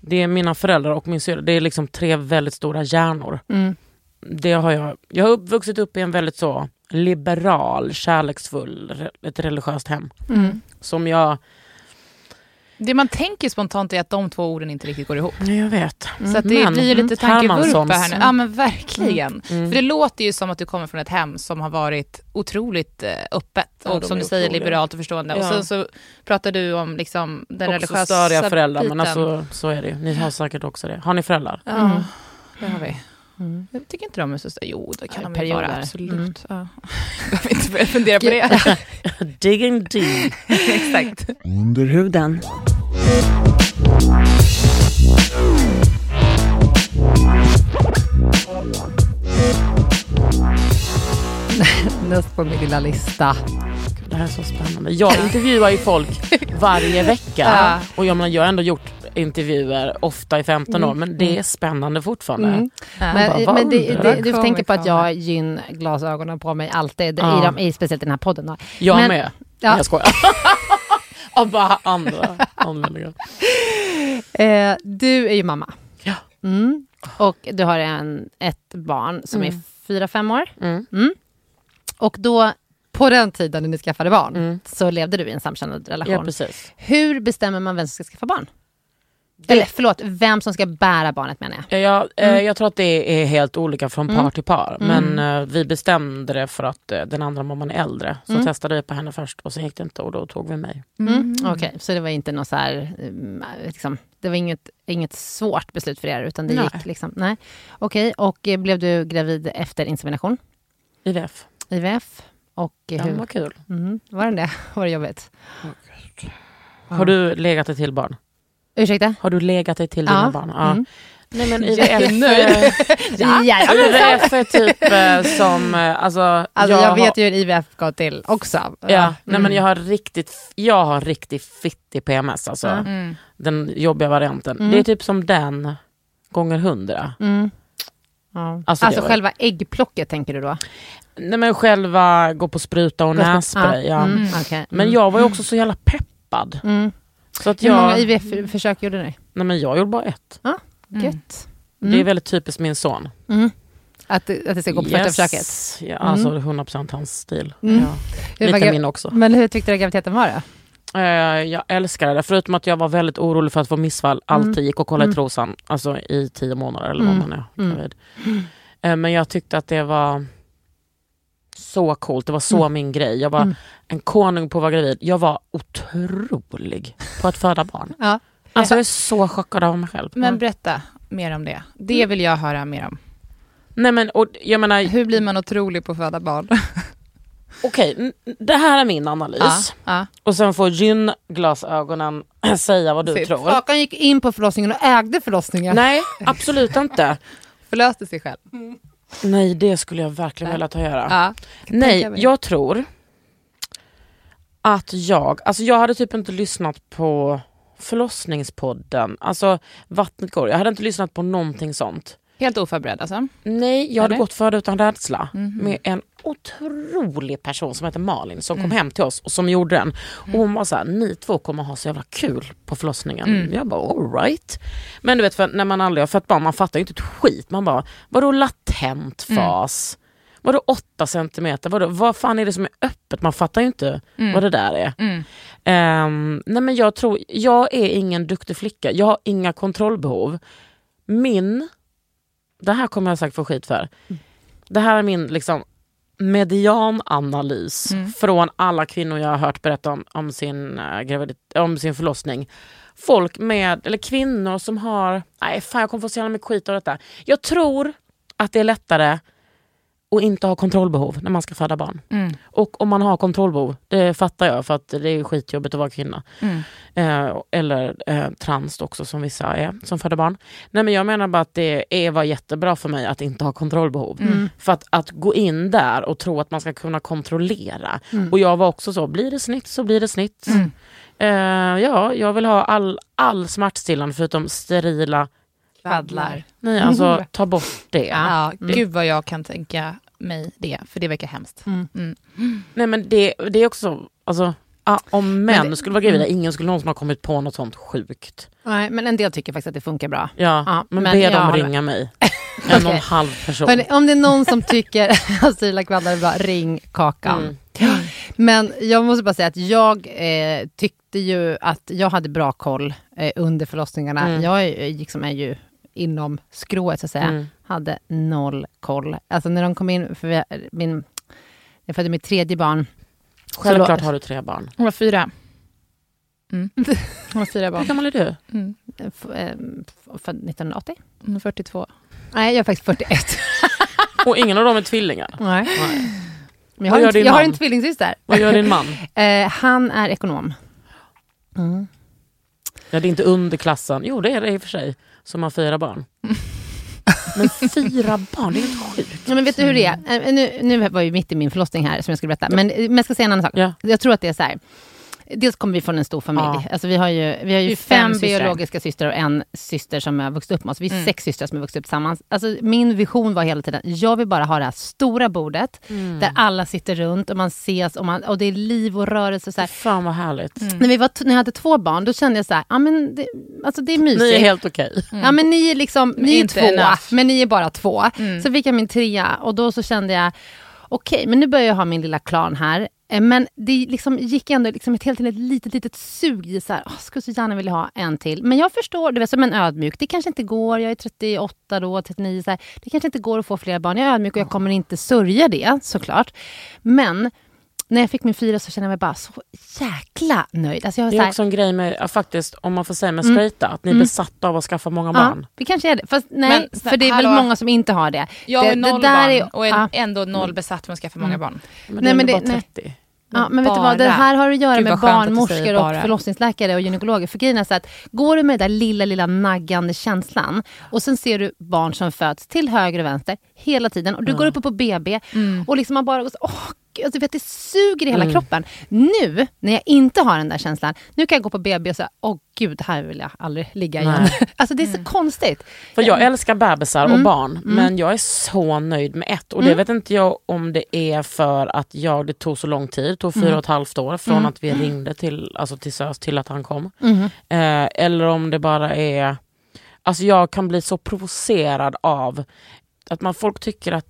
det är mina föräldrar och min syster, det är liksom tre väldigt stora hjärnor. Mm. Det har jag, jag har vuxit upp i en väldigt så liberal, kärleksfull, ett religiöst hem. Mm. Som jag, Det man tänker spontant är att de två orden inte riktigt går ihop. jag vet. Så att det Men, blir lite mm, tankevurpa här nu. Ja men verkligen. Mm. För det låter ju som att du kommer från ett hem som har varit otroligt eh, öppet Ja, och som du säger otroliga. liberalt och förstående. Och Ja. sen så pratar du om liksom den Också religiösa störiga föräldrar, men alltså, så är det ju. Ni har säkert också det. Har ni föräldrar? Ja, Mm. det har vi. Mm. Jag tycker inte de är så stora. Jo, det kan Ja, de ju vara. perioder. Absolut. Mm. Ja. Jag vill inte börja fundera på det. Digging deep. Exakt. Under huden. Näst på min lilla lista. Det här är så spännande. Jag intervjuar ju folk varje vecka. Ja. Och jag, menar, jag har ändå gjort intervjuer ofta i 15 år, men det är spännande fortfarande. Mm. Ja. bara, Men, men det, det, du Kommer, tänker på att jag har gyn-glasögonen på mig alltid, Ja. i, de, i, speciellt i den här podden. Då. Jag Men- med. Ja. Jag skojar. Av bara andra anledningar. Eh, du är ju mamma. Ja. Mm. Och du har en, ett barn som är fyra, fem år. Mm. Och då, på den tiden när ni skaffade barn, Mm. så levde du i en samkönad relation. Ja, precis. Hur bestämmer man vem som ska skaffa barn? Eller förlåt, vem som ska bära barnet menar jag. Ja, jag, eh, Mm. jag tror att det är helt olika från par till par. Men eh, vi bestämde det för att eh, den andra mamman är äldre. Så Mm. testade vi på henne först och sen gick det inte och då tog vi mig. Mm. Okej, så det var inte något så här, mm, liksom, det var inget, inget svårt beslut för er utan det Nej. gick liksom, nej. Okej, och eh, blev du gravid efter insemination? IVF. IVF? Och eh, hur? det var kul. Mm, var den det? Var det jobbigt? Har du legat dig till barn? Ursäkta? Har du legat dig till Ja. dina barn? Ja. Mm. Nej men. IVF, Ja, ja, IVF är typ eh, som, eh, alltså, Alltså, jag, har- vet ju hur IVF går till också. Ja, nej, Mm. men jag har riktigt, jag har riktigt fittig PMS, alltså. Mm. den jobbiga varianten. Mm. Det är typ som den gånger hundra. Mm. Ja. Alltså, Alltså, själva äggplocket tänker du då? Nej men själva gå på spruta och nässpray. Ja. Mm, okej. Men Mm. jag var ju också så jävla peppad. Mm. Så att Hur många IVF-försök gjorde ni? nej men jag gjorde bara ett. Gött. Det är väldigt typiskt min son. Mm. Att, det- att det ska gå på första försöket? Ja, alltså 100% hans stil. Mm. Ja. Lite min också. Men hur tyckte du graviditeten var då? Eh, jag älskade det, förutom att jag var väldigt orolig för att få missfall. Alltid gick och kollade Mm. i trosan, alltså i tio månader eller vad Mm. man är Mm. gravid. Eh, men jag tyckte att det var så coolt, det var så Mm. min grej. Jag var Mm. en konung på att vara gravid. Jag var otrolig på att föda barn. Ja. Alltså jag är så chockad av mig själv. Men berätta mer om det. Det vill jag höra mer om. Nej men och, jag menar, Hur blir man otrolig på att föda barn? okej, n- det här är min analys. ja. Och sen får gynnglasögonen säga vad du Sitt. tror. Kakan gick in på förlossningen och ägde förlossningen. Nej, absolut inte. Förlöste sig själv. Nej, det skulle jag verkligen vilja ta göra. Ja. Nej, jag tror att jag, alltså jag hade typ inte lyssnat på förlossningspodden, alltså Vattnet går, jag hade inte lyssnat på någonting sånt. Helt oförberedd alltså? Nej, jag hade Eller? gått född utan rädsla Mhm. med en otrolig person som heter Malin som kom hem till oss och som gjorde den. Och hon var såhär, ni två kommer ha så jävla kul på förlossningen. Mm. Jag bara alright. Men du vet för när man aldrig har fött barn, man fattar ju inte ett skit. Man bara, vadå latent fas? Vadå 8 centimeter? Vadå, vad fan är det som är öppet? Man fattar ju inte Mm. vad det där är. Mm. Ehm, nej men jag tror, jag är ingen duktig flicka. Jag har inga kontrollbehov. Min, det här kommer jag säkert få skit för. Det här är min liksom mediananalys Mm. från alla kvinnor jag har hört berätta om, om, sin, uh, gravidit, om sin förlossning. Folk med, eller kvinnor som har, nej fan jag kommer få så jävla mycket skit av detta. Jag tror att det är lättare att inte ha kontrollbehov när man ska föda barn. Mm. Och om man har kontrollbehov, det fattar jag för att det är skitjobbigt att vara kvinna. Mm. Eh, eller eh, trans också som vissa är som föder barn. Nej men jag menar bara att det är, var jättebra för mig att inte ha kontrollbehov. Mm. För att, att gå in där och tro att man ska kunna kontrollera. Och jag var också så, blir det snitt så blir det snitt. Mm. Eh, ja, jag vill ha all, all smärtstillande förutom sterila, Kvaddlar. nej alltså ta bort det. Ja, gud vad jag kan tänka mig det, för det verkar hemskt. Mm. Mm. Nej men det, det är också, alltså, ah, om män det- skulle vara gravida, ingen skulle någonsin ha kommit på något sånt sjukt. Nej, men en del tycker faktiskt att det funkar bra. Ja, Ja, men, men be dem ringa mig. En och en halv person. Hörrni, om det är någon som tycker att Syrila kvaddar är bra, ring Kakan. Mm. Men jag måste bara säga att jag eh, tyckte ju att jag hade bra koll eh, under förlossningarna. Mm. Jag är, liksom är ju inom skrået så att säga. Mm. Hade noll koll. Alltså när de kom in, för vi, min, jag födde mitt tredje barn. Självklart har du tre barn. Hon var fyra. Mm. Hon var fyra Hur barn. gammal är du? Mm. Eh, Född 1980? Hon är 42. Nej, jag är faktiskt 41. Och ingen av dem är tvillingar. Nej. Nej. Men jag har, en, jag har en tvillingsyster. Vad gör din man? Eh, han är ekonom. Mm. Ja, det är inte underklassen. Jo, det är det i och för sig. Som har fyra barn. Men fyra barn, det är helt sjukt. Ja, men vet du hur det är? Eh, Nu, nu var jag mitt i min förlossning här som jag skulle berätta. Men, men jag ska säga en annan sak. Ja. Jag tror att det är så här. Dels kommer vi från en stor familj. Ja. Alltså vi har ju, vi har ju Vi fem, fem biologiska systrar och en syster som har vuxit upp med oss. Vi är Mm. sex systrar som har vuxit upp tillsammans. Alltså min vision var hela tiden, jag vill bara ha det här stora bordet där alla sitter runt och man ses och, man, och det är liv och rörelse. Så här. Fan vad härligt. När, vi var, när jag hade två barn, då kände jag så här, ja men det, alltså det är mysigt. Ni är helt okej. Ja men ni är liksom, ni är två, enough. men ni är bara två. Mm. Så fick jag min trea och då så kände jag, okej men nu börjar jag ha min lilla klan här. Eh, men det liksom gick ändå liksom ett helt ett litet, litet sug i så här, oh, skulle så gärna vilja ha en till. Men jag förstår, du vet som en ödmjuk, det kanske inte går, jag är 38 då, 39, så här, det kanske inte går att få fler barn. Jag är ödmjuk och jag kommer inte sörja det såklart. Men när jag fick min fyra så kände jag mig bara så jäkla nöjd. Alltså jag var Det är här, också en grej med, ja, faktiskt, om man får säga med Mm. straighta, att ni är Mm. besatta av att skaffa många barn. Ja, vi kanske är det. Fast nej, Men, för det är väl hallå? många som inte har det. Jag det, har noll det där barn är- och är ja. ändå noll besatt med att skaffa många Mm. barn. Men Nej, nej, men men det- bara nej. 30. Ja, men vet du vad, det Bara. här har att göra Gud, med barnmorskor och bara. förlossningsläkare och gynekologer. För grejen är så att går du med den där lilla, lilla naggande känslan och sen ser du barn som föds till höger och vänster hela tiden och du går uppe på BB Mm. och liksom man bara går så, åh, alltså, vet, det suger i hela Mm. kroppen. Nu, när jag inte har den där känslan, nu kan jag gå på BB och säga, åh gud, här vill jag aldrig ligga igen. Nej. alltså det är så konstigt. För jag älskar bebisar och Mm. barn, men jag är så nöjd med ett. Och det Mm. vet inte jag om det är för att jag, det tog så lång tid, det tog fyra Mm. och ett halvt år från Mm. att vi ringde till, alltså till SÖS till att han kom. Eh, eller om det bara är... Alltså jag kan bli så provocerad av att man, folk tycker att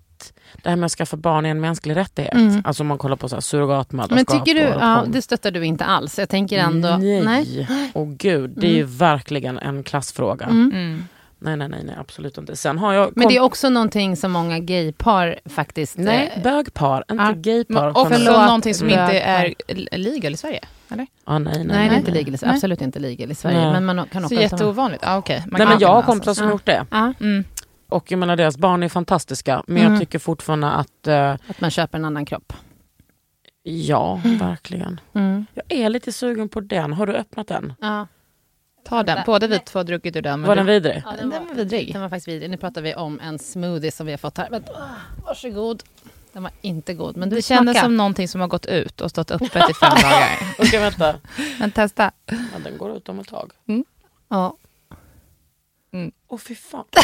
det här med att skaffa barn är en mänsklig rättighet. Mm. Alltså om man kollar på så här surrogatmödraskap. Men tycker du, och ja, det stöttar du inte alls. Jag tänker ändå, Nej. nej. Och gud, det är ju verkligen en klassfråga. Mm. Mm. Nej, nej, nej, nej, absolut inte. Sen har jag... Men det är också någonting som många gaypar faktiskt... Nej, eh, bögpar, inte Ja. gaypar. Men också någonting som inte är legal i Sverige. Eller? Ah, nej, nej, Nej, nej, det är inte nej. legal, i- absolut inte legal i Sverige. Men man kan Så jätteovanligt. Ah, okay. Man Nej, kan men jag har alltså. kompisar som Ja. gjort det. Ja, Mm. Och jag menar deras barn är fantastiska. Men Mm. jag tycker fortfarande att, eh, att man köper en annan kropp. ja, verkligen. Mm. Jag är lite sugen på den. Har du öppnat den? Ja. Ta den. Båda vi två har druckit ur den. men Var du- den vidrig? Ja, Den var vidrig. Den var faktiskt vidrig. Nu pratar vi om en smoothie som vi har fått här. Ah, varsågod. Den var inte god, men du Det kändes smaka. som någonting som har gått ut och stått öppet i fem dagar. Okej, vänta. Men testa. Ja, den går ut om ett tag. Ja. Åh fy fan.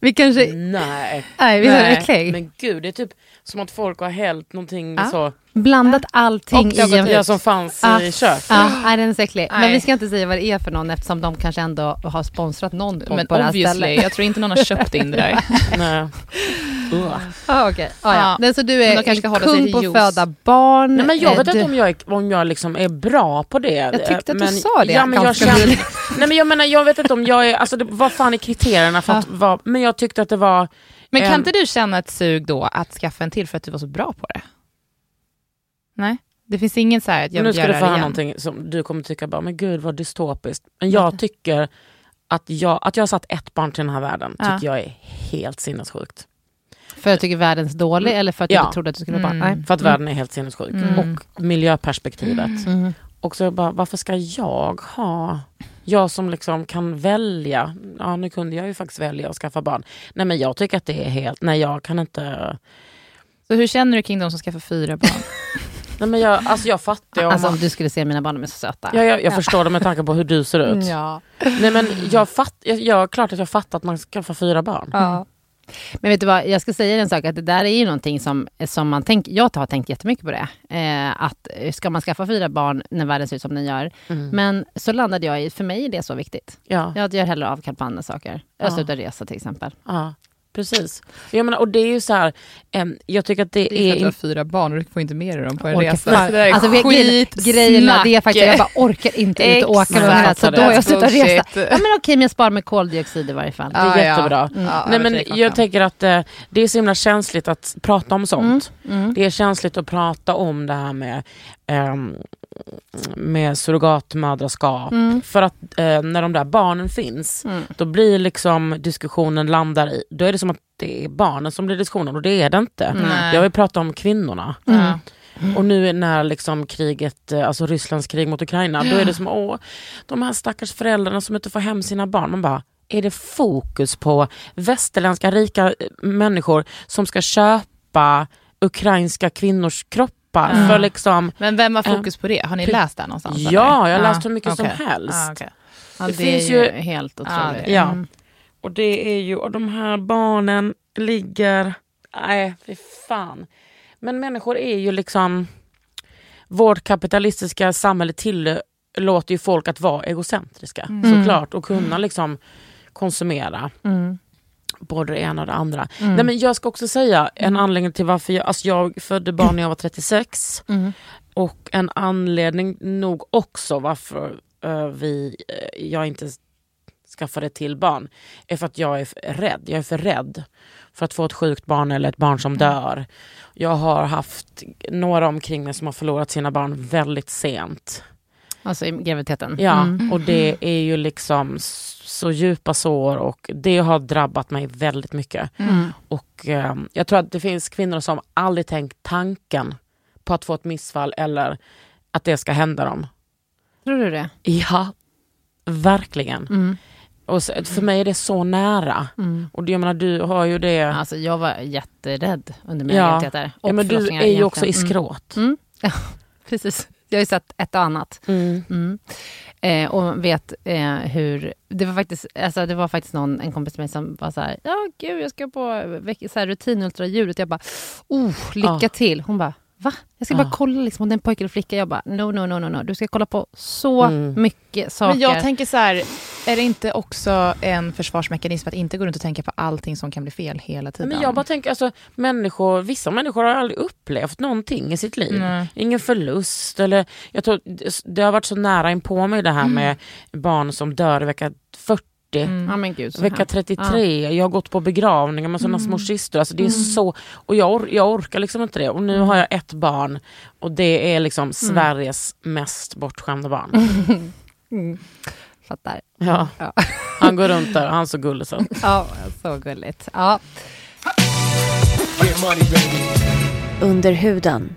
Vi kanske... Nej. Nej, visst är äcklig? Men gud, det är typ som att folk har hällt någonting Ja. så. Blandat allting i en... Ja, som fanns Ja. i köket. Ja, nej, den är så äcklig. Men Nej. vi ska inte säga vad det är för någon eftersom de kanske ändå har sponsrat någon podd Men på det här stället. jag tror inte någon har köpt in det där. Nej. Ugh. Ah, okej. Ah, ja. Men Så du är kanske ska en hålla sig kung till på att föda barn. Nej, men jag Eh, vet du- inte om jag, är, om jag liksom är bra på det. Jag tyckte att du men, sa det Ja, men jag, känner, nej, men jag menar, jag vet inte om jag är, alltså det, vad fan är kriterierna för att vara, men jag tyckte att det var, Men kan Ehm. inte du känna ett sug då att skaffa en till för att du var så bra på det? Nej, det finns ingen så här att jag nu vill ska göra du det få höra igen. någonting som du kommer tycka, bara, men gud vad dystopiskt. Men jag tycker att jag, att jag har satt ett barn till den här världen, Ja. tycker jag är helt sinnessjukt. För att du tycker världen är dålig eller för att du Ja. inte trodde att du skulle vara Mm. barn? Nej. För att världen är helt sinnessjuk. Mm. Och miljöperspektivet. Mm. Och så bara, varför ska jag ha... Jag som liksom kan välja. Ja, nu kunde jag ju faktiskt välja att skaffa barn. Nej, men jag tycker att det är helt... Nej, jag kan inte... Så hur känner du kring de som skaffar fyra barn? Nej, men jag, alltså jag fattar ju om... Alltså om du skulle se mina barn, de är så söta. ja, jag, jag förstår det med tanke på hur du ser ut. Ja. Nej, men jag fatt, jag, jag, klart att jag fattar att man skaffar fyra barn. Ja. Men vet du vad, jag ska säga en sak, att det där är ju någonting som, som man tänker, jag har tänkt jättemycket på det. Eh, att eh, ska man skaffa fyra barn när världen ser ut som den gör? Mm. Men så landade jag i, för mig är det så viktigt. Ja, Jag gör hellre avkall på andra saker. Jag Ja. slutar resa till exempel. ja, precis. Jag menar, och det är ju så här... em, jag tycker att det, är... in- fyra barn och du får inte med dig dem på Orkar fan- alltså, vi- grejen, grejen är det är faktiskt, jag bara orkar inte ut och åka med mina, så då har jag slutat resa. Ja men okej, men jag sparar med koldioxid i varje fall. Det är jättebra. Nej, men jag jag tänker att eh, det är så himla känsligt att prata om sånt. Mm. Det är känsligt att prata om det här med, ehm, med surrogatmödraskap. Mm. För att eh, när de där barnen finns, Mm. då blir liksom diskussionen landar i, då är det som att det är barnen som blir diskussionen och det är det inte. Nej. Jag vill prata om kvinnorna. Ja. Och nu är när liksom kriget, eh, alltså Rysslands krig mot Ukraina, då är det som åh, de här stackars föräldrarna som inte får hem sina barn. Man bara, är det fokus på västerländska rika eh, människor som ska köpa ukrainska kvinnors kroppar kämpa Mm. för liksom Men vem har fokus på det? Har ni läst det någonstans? Ja, eller? jag har läst hur mycket okej. som helst. Ja, okej. Ja, Det det, finns är ju helt otroligt. Ja. Mm. Och det är ju, och de här barnen ligger, nej fy fan. Men människor är ju liksom, vårt kapitalistiska samhälle tillåter ju folk att vara egocentriska Mm. såklart och kunna liksom konsumera Mm. Både det ena och det andra. Mm. Nej, men jag ska också säga en anledning till varför jag, alltså jag födde barn när jag var 36 Mm. och en anledning nog också varför eh, vi, eh, jag inte skaffade till barn är för att jag är rädd. Jag är för rädd för att få ett sjukt barn eller ett barn som dör. Jag har haft några omkring mig som har förlorat sina barn väldigt sent. Alltså i graviditeten. Ja, Mm. och det är ju liksom så djupa sår och det har drabbat mig väldigt mycket. Mm. Och eh, jag tror att det finns kvinnor som aldrig tänkt tanken på att få ett missfall eller att det ska hända dem. Tror du det? Ja, verkligen. Mm. Och så, för mig är det så nära. Mm. Och det- jag menar, du har ju det... Alltså jag var jätterädd under mina Ja. graviditeter. ja, men du är ju också i Mm. skråt. Mm. Ja, precis. Jag har ju sett ett och annat. Mm. Mm. Eh, och vet eh, hur... Det var faktiskt, alltså, det var faktiskt någon, en kompis till mig som var så här, ja gud jag ska på så här, rutinultraljudet. Jag bara, oh, lycka Ja. till. Hon bara, va? Jag ska Ja. bara kolla liksom, om det är en pojke eller flicka. Jag bara, no, no, no, no, no. Du ska kolla på så Mm. mycket saker. Men jag tänker så här, är det inte också en försvarsmekanism att inte gå runt och tänka på allting som kan bli fel hela tiden? Men jag bara tänker, alltså, människor, vissa människor har aldrig upplevt någonting i sitt liv. Nej. Ingen förlust. Eller, jag tror, det- har varit så nära in på mig det här med barn som dör i vecka 40. Mm. Ja men gud. så Vecka hemskt. 33, jag har gått på begravningar med sådana Mm. små systrar. Alltså det är så, och jag, or, jag orkar liksom inte det. Och nu har jag ett barn och det är liksom Sveriges mest bortskämda barn. Mm. Fattar. Ja. Ja. Han går runt där, han är så gullig så. Ja, så gulligt. Ja. Under huden.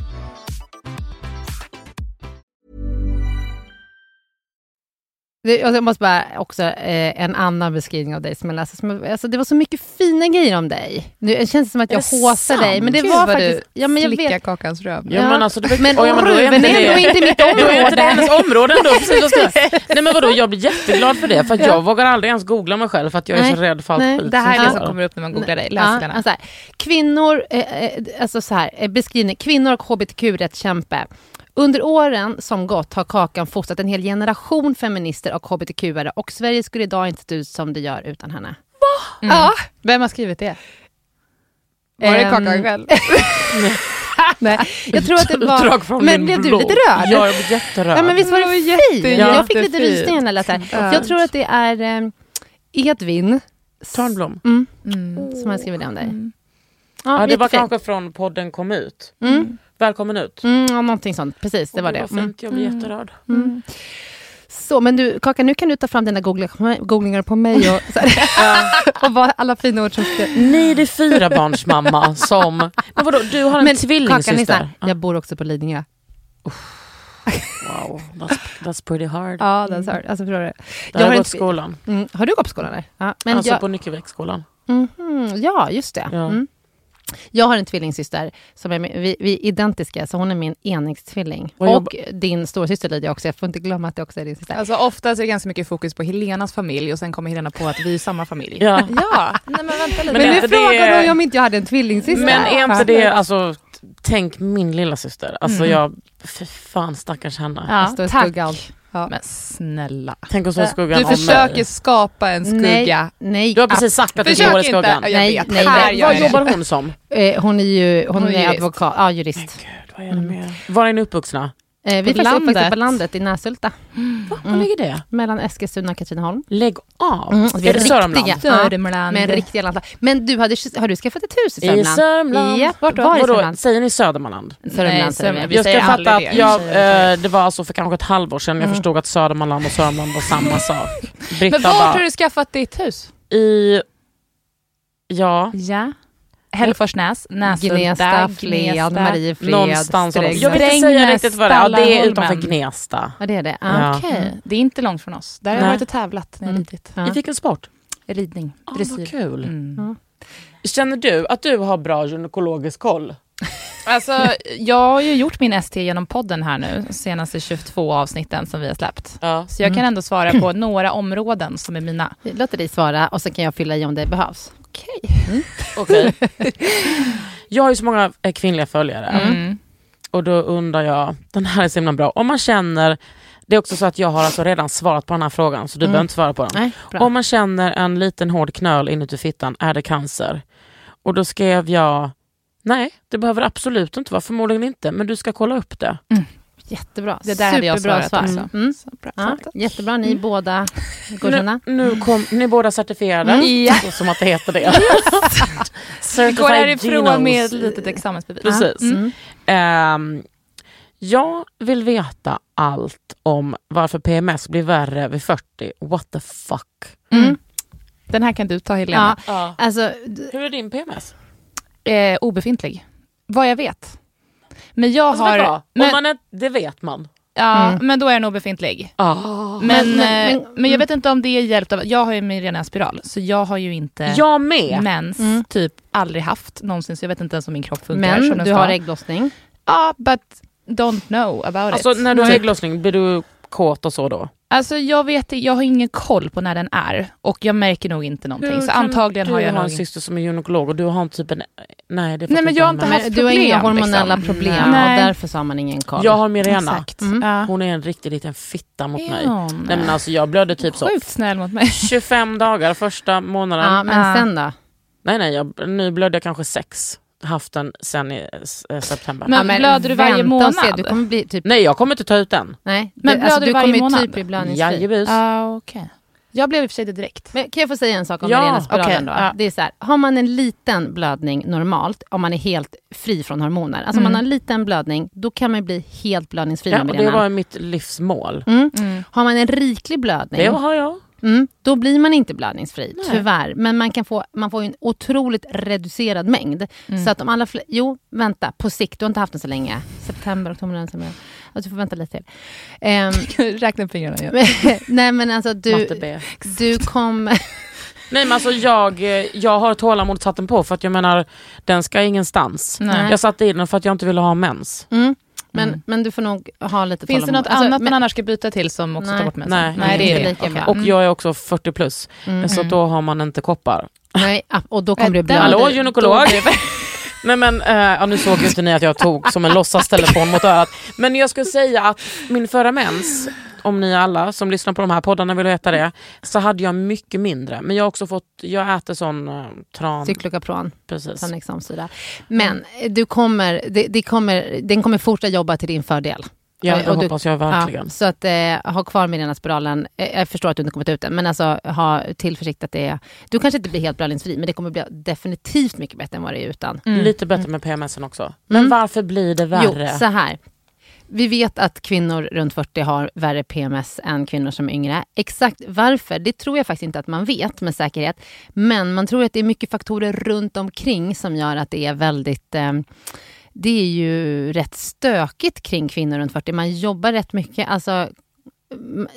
Det, jag måste bara också eh, en annan beskrivning av dig som jag läste. Som, alltså, det var så mycket fina grejer om dig. Nu det känns som att jag håsar dig. Men det Gud, var faktiskt... Ja, men jag vet. kakans röv. Ja, men alltså, det var- men Oj, ja, men då är inte är det- ändå inte mitt Då är inte det område. hennes område ändå. Precis, Nej men vadå, jag blir jätteglad för det. För att jag vågar aldrig ens googla mig själv för att jag är Nej, så rädd för allt skit Det här är som det som kommer upp när man googlar dig. Läs Ja, alltså kvinnor, eh, eh, alltså så här, eh, beskrivning, kvinnor och hbtq-rättskämpe. Under åren som gått har Kakan fostrat en hel generation feminister och hbtq-are och Sverige skulle idag inte se ut som det gör utan henne. Mm. Ja. Vem har skrivit det? Var det Kakan själv? Nej, jag tror att det var... Men blev du lite rörd? Ja, jag blir jätterörd. Ja, men visst var det, Det var fint? jätte- jag fick lite rysningar när jag läste. Jag tror att det är eh, Edvin Törnblom. mm, Mm. som har skrivit det om dig. Mm. Ja, det var kanske från podden kom ut. Mm, Välkommen ut. mm, ja, någonting sånt, precis. Det var det. Mm. fint, jag blir jätterörd. Mm. Så, men du, Kakan, nu kan du ta fram dina googlingar, på mig och, här, och vad alla fina ord som ska... Är det fyra barns mamma som... Men vadå, du har en Men Kakan, tvillingsyster? lyssna, jag bor också på Lidingö. Wow, that's, that's pretty hard. Ja, den sa alltså, förstår du. Jag har har gått skolan. Mm, har du gått på skolan där? Ja, men alltså jag, på Nyckelviksskolan. Mhm, ja, just det. Ja. Mm. Jag har en tvillingsyster, som är vi, vi är identiska, så hon är min enäggstvilling. Vad Och din storasyster Lydia också, jag får inte glömma att det också är din syster. Alltså oftast är det ganska mycket fokus på Helenas familj och sen kommer Helena på att vi är samma familj. Ja. Ja, nej men vänta lite. men men nu är frågar det- hon ju om inte jag hade en tvillingsyster. Men är inte det, alltså, tänk min lilla syster. Alltså Mm. jag, för fan stackars henne. Ja, i tack. Skuggan. Men snälla. Tänk om så skuggan Du försöker mig. skapa en skugga. Nej, nej. Du har precis sagt att du Försök går i inte. skuggan. Jag Nej, nej, Här nej. Vad jobbar hon som? Eh, hon är ju hon Hon är är jurist. advokat, ja jurist. Gud, vad är det mer? Var är ni uppvuxna? Eh, vi På faktiskt landet. på landet i Näshulta. Var ligger det? Mellan Eskilstuna och Katrineholm. Lägg av. Mm, är det Sörmland? Ja, Sörmland. med riktiga landslag. Men du, hade, har du skaffat ett hus i I Sörmland? Sörmland. Ja, vart då? Var i Sörmland? Säger ni Södermanland? Sörmland. Nej. Sörmland. Jag ska säger fatta att det. jag, eh, det var alltså för kanske ett halvår sedan jag förstod att Södermanland och Sörmland var samma sak. Britta Men vart bara, har du skaffat ditt hus? i... Ja, Ja. Hällforsnäs, Näshulta, Gnesta, Flen, Gnesta. Mariefred, någonstans. Strängnäs. Jag vill inte säga riktigt vad det är. Ja, det är utanför Gnesta. Ja, det är det. Ja. Okej, det är inte långt från oss. Där har jag varit och tävlat när jag Mm. Ja. I vilken sport? Ridning, Ah, dressyr. vad kul. Mm. Känner du att du har bra gynekologisk koll? Alltså, jag har ju gjort min ST genom podden här nu, de senaste 22 avsnitten som vi har släppt. Ja. Så jag kan ändå svara på några områden som är mina. Låt dig svara och så kan jag fylla i om det behövs. Okej. Okej. jag har ju så många eh, kvinnliga följare. Mm. Och då undrar jag, den här är så himla bra. Om man känner, det är också så att jag har alltså redan svarat på den här frågan så du Mm. behöver inte svara på den. Nej. Om man känner en liten hård knöl inuti fittan, är det cancer? Och då skrev jag, nej det behöver absolut inte vara, förmodligen inte, men du ska kolla upp det. Jättebra. Det där hade jag Superbra svarat svar. också. Mm. Så bra Ja, jättebra, ni båda godkända. Nu, nu kom, ni är båda certifierade, Mm. Ja. så som att det heter det. Vi går härifrån med ett litet examensbevis. Precis. Mm. Ehm, jag vill veta allt om varför PMS blir värre vid 40. What the fuck? Mm. Den här kan du ta Helena. Ja, alltså, Hur är din PMS? Eh, obefintlig. Vad jag vet. Men jag Alltså, vet du vad? har... Om Men, man är, det vet man. ja, Mm. men då är den obefintlig. Ah. Men, Men- men, men- men, jag vet inte om det är hjälpt av... Jag har ju min rena spiral, så jag har ju inte Jag med. mens, Mm. typ aldrig haft någonsin, så jag vet inte ens om min kropp funkar men som den du ska. har ägglossning. Ja, but don't know about Alltså it. när du har ägglossning, blir du kåt och så då? Alltså jag vet jag har ingen koll på när den är och jag märker nog inte någonting. så antagligen du har jag har nog... en syster som är gynekolog och du har typ en... Nej, det Nej, men du jag har en inte haft Men du har inga problem, hormonella liksom. problem Nej. och därför så har man ingen koll. Jag har Mirena. Exakt. Mm. Ja. Hon är en riktig liten fitta mot mig. Ja, Nej men alltså jag blödde typ så Sjukt snäll mot mig. 25 dagar första månaden. ja, men sen då? Nej nej, jag, nu blödde jag kanske sex. Haft den sen i eh, september. Men ja, blöder du varje och se, månad? Du kommer bli typ... Nej jag kommer inte ta ut den. Nej, Men alltså, blöder du du varje kommer ju månad? typ bli blödningsfri. Jajebus. Ah, okay. Jag blev i och för sig det direkt. Men kan jag få säga en sak om Ja, ja, spiralen okej, då? ja. Det är så här, har man en liten blödning normalt, om man är helt fri från hormoner, alltså om man Mm. har en liten blödning, då kan man bli helt blödningsfri Ja, med det var mitt livsmål. Mm. Mm. Har man en riklig blödning, Det har jag. Mm, då blir man inte blödningsfri, Nej. tyvärr. Men man, kan få, man får ju en otroligt reducerad mängd. Mm. Så att om alla fl- Jo, vänta, på sikt, du har inte haft den så länge. September, oktober, november. Alltså, du får vänta lite till. Ehm, Räkna fingrarna. Ja. nej men alltså du, du kommer... Nej men alltså jag, eh, jag har tålamod satt den på för att jag menar den ska ingenstans. Nej. Jag satte i den för att jag inte ville ha mens. Mm. Men, Mm. men du får nog ha lite Finns det något Alltså, annat men- man annars ska byta till som också Nej. tar bort mensen? Nej, Nej, det är det. lika bra. Och Mm. jag är också 40 plus. Mm. Så då har man inte koppar. Nej, och då kommer Äh, du bli Hallå gynekolog? det- Nej men, ja, nu såg ju inte ni att jag tog som en låtsastelefon mot örat. Men jag skulle säga att min förra mens, om ni alla som lyssnar på de här poddarna vill veta det, så hade jag mycket mindre. Men jag har också fått, jag äter sån uh, tran. Cyklokapron, Precis. tranexamsyra. Men du kommer, det, det kommer, den kommer fortsätta jobba till din fördel. Ja Eh, det och du- hoppas jag verkligen. Ja, så att eh, ha kvar med spiralen. Eh, jag förstår att du inte kommer ta ut den, men alltså ha tillförsikt att det är... Du kanske inte blir helt blödningsfri, men det kommer bli definitivt mycket bättre än vad det är utan. Mm. Lite bättre med PMSen också. Men Mm. varför blir det värre? Jo, så här. Vi vet att kvinnor runt 40 har värre PMS än kvinnor som är yngre. Exakt varför, det tror jag faktiskt inte att man vet med säkerhet. Men man tror att det är mycket faktorer runt omkring som gör att det är väldigt... Eh, det är ju rätt stökigt kring kvinnor runt 40. Man jobbar rätt mycket. Alltså,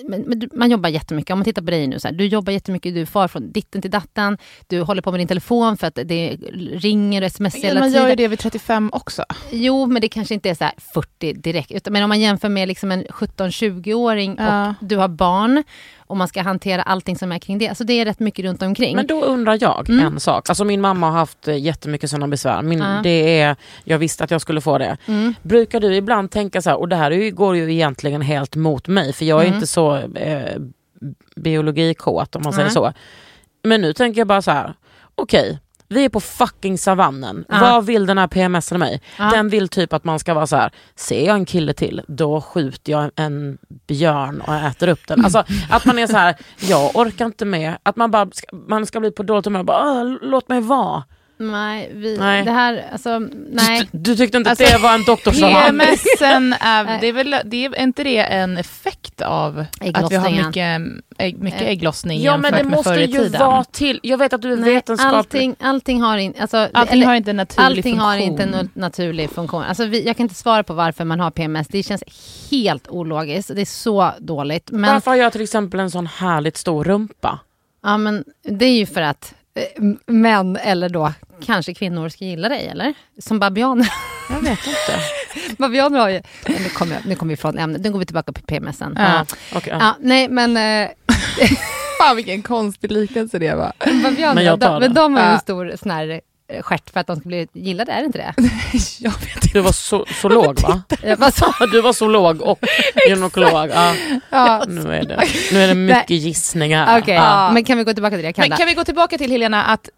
men, men man jobbar jättemycket. Om man tittar på dig nu, så här, du jobbar jättemycket, du far från ditten till datten, du håller på med din telefon för att det ringer och sms hela Man tiden. gör ju det vid 35 också. Jo, men det kanske inte är så här 40 direkt. Men om man jämför med liksom en 17-20-åring Ja. och du har barn och man ska hantera allting som är kring det. Så det är rätt mycket runt omkring. Men då undrar jag Mm. en sak. Alltså min mamma har haft eh, jättemycket sådana besvär. Min, Ja. det är, jag visste att jag skulle få det. Mm. Brukar du ibland tänka så här, och det här ju, går ju egentligen helt mot mig för jag är Mm. inte så eh, biologikåt om man säger så. Men nu tänker jag bara så här, okej. Vi är på fucking savannen. Ja. Vad vill den här PMSen mig? Ja. Den vill typ att man ska vara så här. ser jag en kille till, då skjuter jag en björn och äter upp den. Alltså att man är så här, jag orkar inte med. Att man bara ska, man ska bli på dåligt humör, bara, "Åh, låt mig vara. Nej, vi, Nej. det här, alltså, nej. Du, du tyckte inte Alltså, att det var en doktorsavhandling? PMSen, är, det är, väl, det är inte det en effekt av att vi har mycket, ägg, mycket Eh, ägglossning Ja men jämfört det med måste förr i ju tiden? vara till, jag vet att du är nej vetenskaplig. allting, allting har inte, alltså, Allting eller- har inte en naturlig Allting funktion. har inte en naturlig funktion. Alltså vi, jag kan inte svara på varför man har PMS. Det känns helt ologiskt. Det är så dåligt. Men, Varför har jag till exempel en sån härligt stor rumpa? ja, men det är ju för att män, eller då kanske kvinnor, ska gilla dig, eller? Som babianer. Jag vet inte. babianer har ju... Nu kommer jag- nu kommer vi ifrån ämnet. Nu går vi tillbaka på PMSen. Ja. Ja. Ja, nej, men eh, Fan vilken konstig liknelse det var. babianer, Men jag tar de, men de har ju en stor sån här eh, stjärt för att de ska bli gillade, är det inte det? jag vet Du var så, zoolog va? Jag bara så- Du var zoolog och gynekolog. Ja, Ja. nu, är det, nu är det mycket gissningar. Okej, Ja. men kan vi gå tillbaka till det? Men Kalla? kan vi gå tillbaka till Helena, att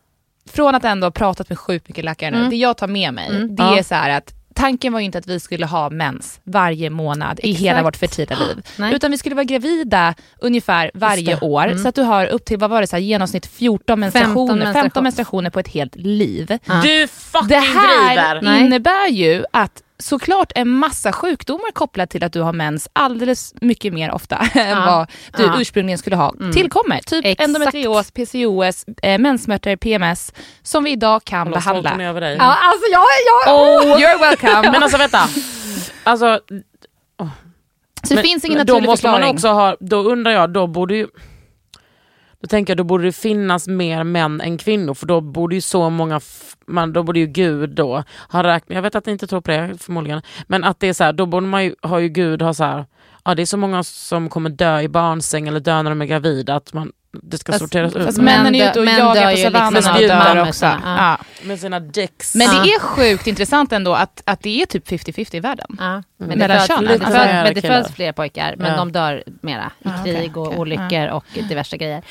från att ändå ha pratat med sjukt mycket läkare nu, Mm. det jag tar med mig, Mm. det Ja. är så här att tanken var ju inte att vi skulle ha mens varje månad i hela Exakt. vårt fertila liv. Nej. Utan vi skulle vara gravida ungefär varje år. Mm. Så att du har upp till, vad var det, så här, genomsnitt 14 menstruationer, 15 menstruation. menstruationer på ett helt liv. Ja. Du fucking Det här driver! Nej. innebär ju att såklart en massa sjukdomar kopplat till att du har mens alldeles mycket mer ofta än vad du Ja. ursprunligen skulle ha Mm. tillkommer. Typ Exakt. endometrios, PCOS, eh, mensmärtor, PMS som vi idag kan behandla. över dig. Ja, alltså jag, jag, Oh, You're welcome. men alltså vänta. Alltså, Så det men- finns ingen men då naturlig måste man förklaring. också ha, då undrar jag, då borde ju då tänker jag, då borde det finnas mer män än kvinnor för då borde ju så många, man, då borde ju Gud då ha räknat, jag vet att ni inte tror på det förmodligen, men att det är så här, då borde man ju, har ju Gud ha så här, ja det är så många som kommer dö i barnsäng eller dö när de är gravida att man, det ska Fast- sorteras ut Fast Män männen är ute och män jagar på liksom savannen av och dör också. Ja. Ja. med sina dicks. Men det är sjukt intressant ändå att, att det är typ 50-50 i världen. Ja, men det Mellan föds, könen. men det Alltså, föds, men det föds fler pojkar, men Ja. de dör mera i krig och olyckor och diverse grejer.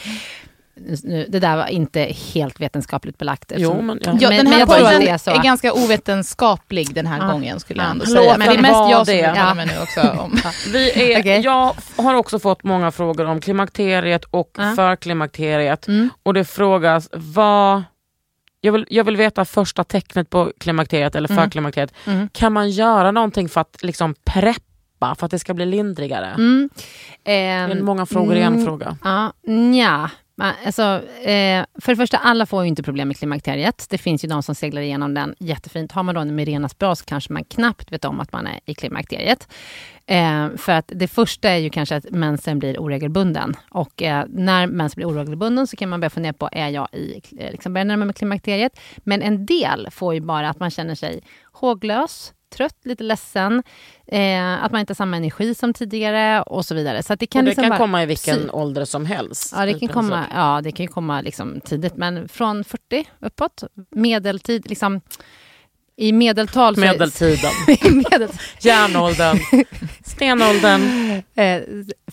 Nu, det där var inte helt vetenskapligt belagt. Jo, men, ja. Ja, Men- den men här att podden det är, är ganska ovetenskaplig den här Ja. gången skulle jag Ja. ändå säga. Men det är mest jag som det. uttalar Ja. mig nu också om. Vi är, Okej. Jag har också fått många frågor om klimakteriet och Ja. förklimakteriet. Mm. Och det frågas vad... Jag vill, jag vill veta första tecknet på klimakteriet eller Mm. förklimakteriet. Mm. Kan man göra någonting för att liksom preppa för att det ska bli lindrigare? Mm. Det är Ehm, många frågor i en mm, fråga. Ja, nja. Alltså, eh, för det första, alla får ju inte problem med klimakteriet. Det finns ju de som seglar igenom den jättefint. Har man då en Mirenas bra så kanske man knappt vet om att man är i klimakteriet. Eh, för att det första är ju kanske att mensen blir oregelbunden. Och eh, när mensen blir oregelbunden så kan man börja fundera på, är jag i, liksom börjar närma mig klimakteriet? Men en del får ju bara att man känner sig håglös, trött, lite ledsen, eh, att man inte har samma energi som tidigare och så vidare. Så det kan och det liksom kan bara- komma i vilken Sy- ålder som helst. Ja, det kan komma, ja, det kan komma liksom tidigt, men från 40 uppåt, medeltid, liksom i medeltal... Medeltiden, i medel, järnåldern, stenåldern. eh,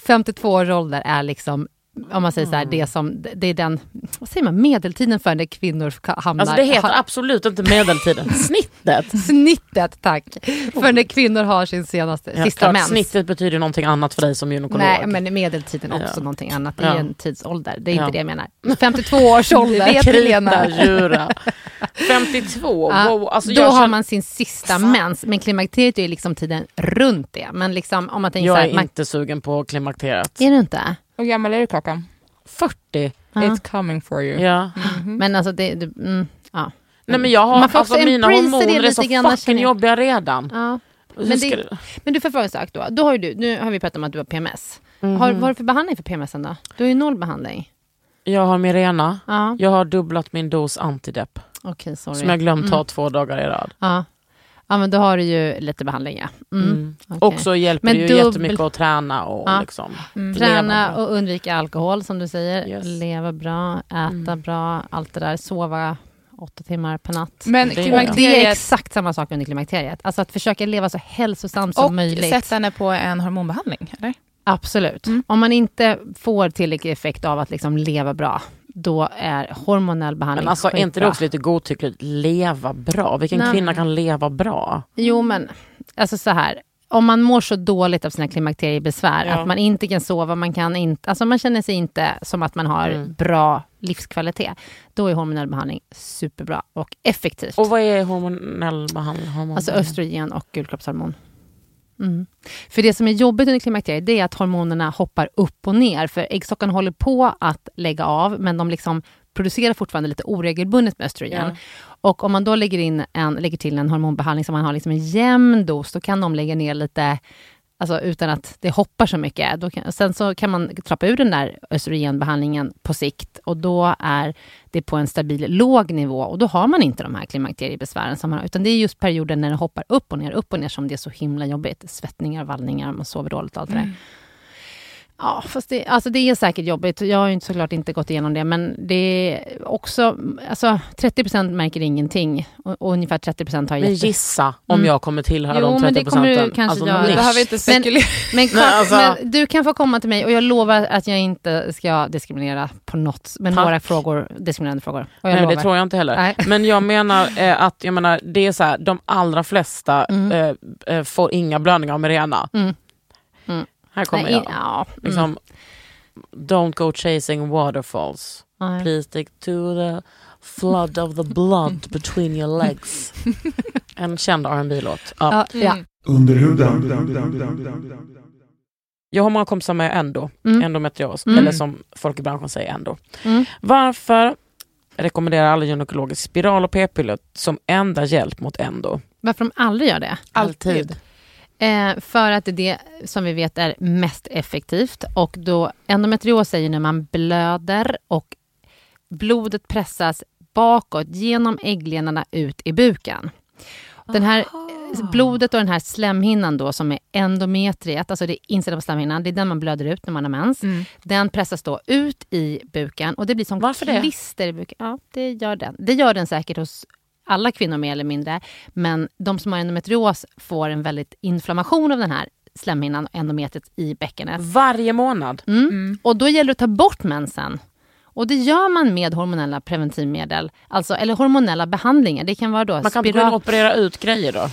52 års ålder är liksom, om man säger så här, Mm. det som, det är den, vad säger man, medeltiden för när kvinnor hamnar... Alltså det heter ha, absolut inte medeltiden, snittet. snittet, tack! För när kvinnor har sin senaste, Ja, sista klart, mens. snittet betyder någonting annat för dig som gynekolog. Nej, men medeltiden också Ja. någonting annat. Det är Ja. en tidsålder. Det är Ja. inte det jag menar. 52 års ålder. vet Helena. Krita, djura. 52, Ja, wow. Alltså då har känner, man sin sista Fan. mens, men klimakteriet är liksom tiden runt det. Men liksom om man tänker så jag här, är man, inte sugen på klimakteriet. är du inte? Hur gammal är du Kakan? 40, Ja. It's coming for you. ja. Men alltså det, det mm, ja. Nej men jag har, Man får alltså mina hormoner är så grann, fucking jobbiga redan. ja. Men, det, det- men du får fråga en sak då. då har ju du, nu har vi pratat om att du har PMS. Mhm. Har, vad har du för behandling för PMS då? Du har ju noll behandling. Jag har Mirena, Ja, jag har dubblat min dos antidepp. okej sorry. Som jag glömt ta Mm. två dagar i rad. Ja. Ja, men då har du ju lite behandling, ja. Mm. Mm. okej. Och så hjälper Men det ju dubbel- jättemycket att träna och Ja. liksom Mm. Träna och undvika alkohol, som du säger. Yes. Leva bra, äta Mm. bra, allt det där. Sova åtta timmar per natt. Men Det är- Det är klimakteriet exakt samma sak under klimakteriet. Alltså att försöka leva så hälsosamt som och möjligt. sätta henne på en hormonbehandling, eller? Absolut. Mm. Om man inte får tillräcklig effekt av att liksom leva bra, då är hormonell behandling Men alltså är inte det också lite godtyckligt? Leva bra? Vilken Nej. kvinna kan leva bra? Jo, men alltså så här. Om man mår så dåligt av sina klimakteriebesvär, Ja. att man inte kan sova, man, kan inte, alltså man känner sig inte som att man har Mm. bra livskvalitet, då är hormonell behandling superbra och effektivt. Och vad är hormonell behandling? Hormon Alltså östrogen och gulkroppshormon. Mm. För det som är jobbigt under klimakteriet det är att hormonerna hoppar upp och ner. För äggstockarna håller på att lägga av men de liksom producerar fortfarande lite oregelbundet med östrogen. Ja. Och om man då lägger, in en, lägger till en hormonbehandling som man har liksom en jämn dos, då kan de lägga ner lite Alltså utan att det hoppar så mycket. Då kan, sen så kan man trappa ur den där östrogenbehandlingen på sikt och då är det på en stabil låg nivå och då har man inte de här klimakteriebesvären som man har. Utan det är just perioden när det hoppar upp och ner, upp och ner som det är så himla jobbigt. Svettningar, vallningar, man sover dåligt och allt det där. Mm. Ja, fast det, alltså det är säkert jobbigt. Jag har ju inte- såklart inte gått igenom det, men det är också... Alltså 30% märker ingenting och, och ungefär 30% har Men jätte... gissa om Mm. jag kommer tillhöra Jo, de 30 men det kommer du procenten. kanske alltså, göra. Behöver inte spekulera. Men, Nej, alltså- men du kan få komma till mig och jag lovar att jag inte ska diskriminera på något, med Tack. några frågor, diskriminerande frågor. Och jag Nej, lovar. det tror jag inte heller. Nej. Men jag menar eh, att jag menar, det är så här, de allra flesta Mm. eh, eh, får inga blödningar av Mirena. Mm. Här kommer Nej, jag. ja, mm. Liksom, Don't go chasing waterfalls. Nej. Please stick to the flood of the blood between your legs. En känd rb låt Ja. Ja, ja. Mm. Under huden. Jag har många kompisar med endo, Mm. endometrios, Mm. eller som folk i branschen säger endo. Mm. Varför rekommenderar alla gynekologer spiral och p-piller som enda hjälp mot endo? Varför de aldrig gör det? Alltid. Eh, för att det är det som vi vet är mest effektivt. Och då endometrios är ju när man blöder och blodet pressas bakåt genom äggledarna ut i buken. Den här blodet och den här slemhinnan då som är endometriet, alltså det är insidan på slemhinnan, det är den man blöder ut när man har mens. Mm. Den pressas då ut i buken och det blir som Varför det? klister i buken. Ja, det gör den. Det gör den säkert hos alla kvinnor mer eller mindre. Men de som har endometrios får en väldigt inflammation av den här slemhinnan och endometriet i bäckenet. Varje månad. Mm. Mm. Och då gäller det att ta bort mensen. Och det gör man med hormonella preventivmedel, alltså, eller hormonella behandlingar. Det kan vara då Man kan inte gå in och operera ut grejer då?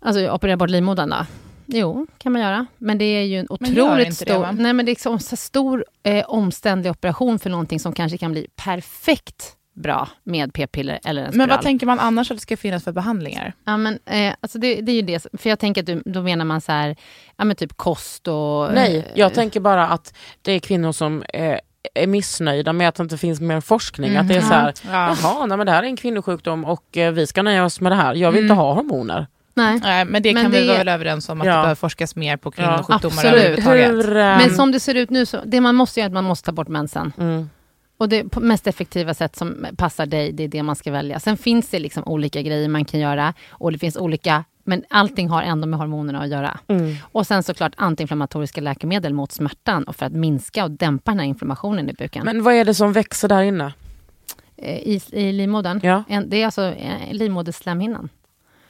Alltså operera bort livmodern då? Jo, kan man göra. Men det är ju en otroligt inte det, stor, va? nej, men det är en så stor eh, omständlig operation för någonting som kanske kan bli perfekt bra med p-piller eller en spiral. Men vad tänker man annars att det ska finnas för behandlingar? Ja, men, eh, alltså det, det är ju det, för jag tänker att du, då menar man så här, ja men typ kost och... Nej, eh, jag tänker bara att det är kvinnor som är, är missnöjda med att det inte finns mer forskning. Att det är så här, Ja. jaha, nej, men det här är en kvinnosjukdom och eh, vi ska nöja oss med det här. Jag vill inte Mm. ha hormoner. Nej. Nej, men det Men kan vi det- vara väl överens om att Ja. det behöver forskas mer på kvinnosjukdomar absolut. överhuvudtaget. Hur, eh, Men som det ser ut nu, så, det man måste göra är att man måste ta bort mensen. mm. Och det på mest effektiva sätt som passar dig, det är det man ska välja. Sen finns det liksom olika grejer man kan göra och det finns olika, men allting har ändå med hormonerna att göra. Mm. Och sen såklart antiinflammatoriska läkemedel mot smärtan och för att minska och dämpa den här inflammationen i buken. Men vad är det som växer där inne? Eh, I, I livmodern. Ja. Det är alltså eh, livmoderslemhinnan.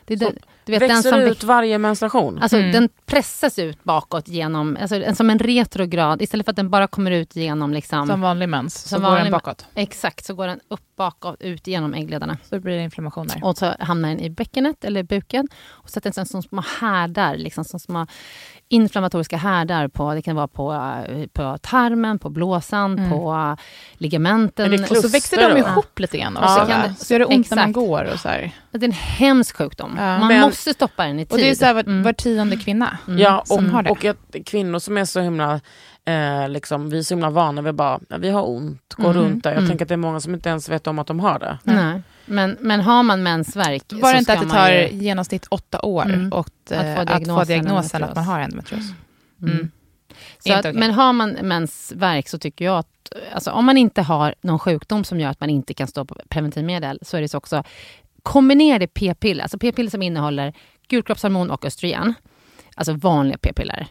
Det är det, du vet, den växer som ut varje menstruation? Alltså Mm. den pressas ut bakåt genom, alltså, en- som en retrograd, istället för att den bara kommer ut genom liksom, Som vanlig mens, så Som går vanlig den men- bakåt. exakt, så går den upp bakåt, ut genom äggledarna. Så blir det inflammationer. Och så hamnar den i bäckenet eller buken och sätter den sen som små härdar, liksom som små inflammatoriska härdar på, det kan vara på, eh, på tarmen, på blåsan, Mm. på eh, ligamenten. Och så växer de ihop lite grann också. Ja, så kan det- så gör det ont när man exakt. går och så här. Det är en hemsk sjukdom. Ja. Man Men- måste stoppa den i tid. Och det är så här var, Mm. var tionde kvinna. Mm. Ja, som har och, det. och att kvinnor som är så himla, eh, liksom, vi är så himla vana vid bara, ja, vi har ont, går Mhm. runt där. Jag Mm. tänker att det är många som inte ens vet om att de har det. Nej. Men, men har man mensvärk Var så det inte att det tar ju- genomsnitt åtta år Mm. och, Att eh, få att diagnosen få diagnosen att man har endometrios? Mm. Mm. Så Inte att, okej. Men har man mensvärk så tycker jag att alltså, om man inte har någon sjukdom som gör att man inte kan stå på preventivmedel så är det så också kombinerade p-piller, alltså p-piller som innehåller gulkroppshormon och östrogen, alltså vanliga p-piller.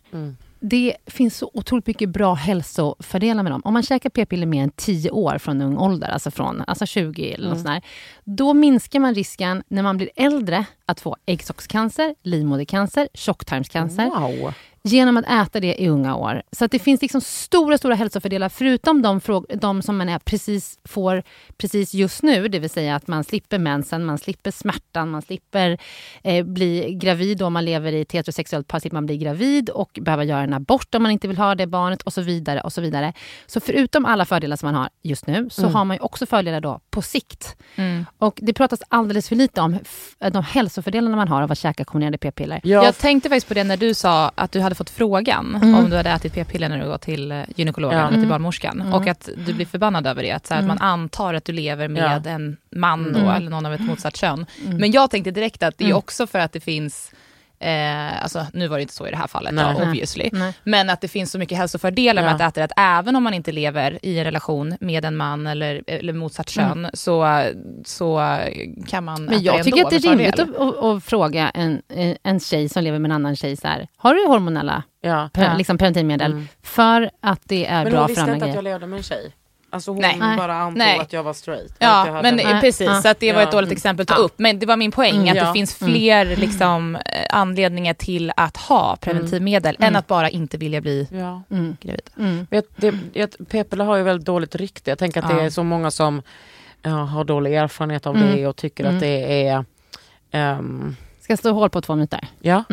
Mm. Det finns så otroligt mycket bra hälsofördelar med dem. Om man käkar p-piller mer än 10 år från ung ålder, alltså från alltså 20 eller något sånt där, då minskar man risken när man blir äldre att få äggstockscancer, livmodercancer, tjocktarmscancer Wow. Genom att äta det i unga år. Så att det finns liksom stora, stora hälsofördelar förutom de, de som man är precis, får precis just nu, det vill säga att man slipper mensen, man slipper smärtan, man slipper eh, bli gravid om man lever i ett heterosexuellt par, slipper man bli gravid och behöva göra en abort om man inte vill ha det barnet och så vidare. och Så vidare. Så förutom alla fördelar som man har just nu så har man också fördelar då på sikt. Mm. Och det pratas alldeles för lite om de hälsofördelarna man har av att käka kombinerade p-piller. Ja, Jag tänkte faktiskt på det när du sa att du hade fått frågan Mm. om du hade ätit p-piller när du går till eh, gynekologen Ja. eller till Mm. barnmorskan. Mm. Och att du blir förbannad över det. Att, så här, Mm. att man antar att du lever med en man då, Mm. eller någon av ett motsatt kön. Mm. Men jag tänkte direkt att det är Mm. också för att det finns Eh, alltså, nu var det inte så i det här fallet, Nej. då, obviously. Nej. Men att det finns så mycket hälsofördelar med Ja. att äta det. Att även om man inte lever i en relation med en man eller, eller motsatt kön så, så kan man Men äta jag det tycker ändå att det är rimligt att, att, att fråga en, en tjej som lever med en annan tjej så här, har du hormonella ja. pre, liksom preventivmedel? Mm. För att det är Men bra hon för visste andra inte att grejer. jag levde med en tjej. Alltså hon Nej. bara antog Nej. att jag var straight. Ja, hade- men Nej, precis. ja. Så att det var ett dåligt exempel att ta Ja. upp. Men det var min poäng, Mm. att Ja. det finns Mm. fler liksom, eh, anledningar till att ha preventivmedel Mm. än att bara inte vilja bli ja. Mm. gravid. Mm. Vet, det, det, p-piller har ju väldigt dåligt rykte. Jag tänker att det är så många som ja, har dålig erfarenhet av Mm. det och tycker Mm. att det är... ehm, Ska jag slå hål på två minuter? ja,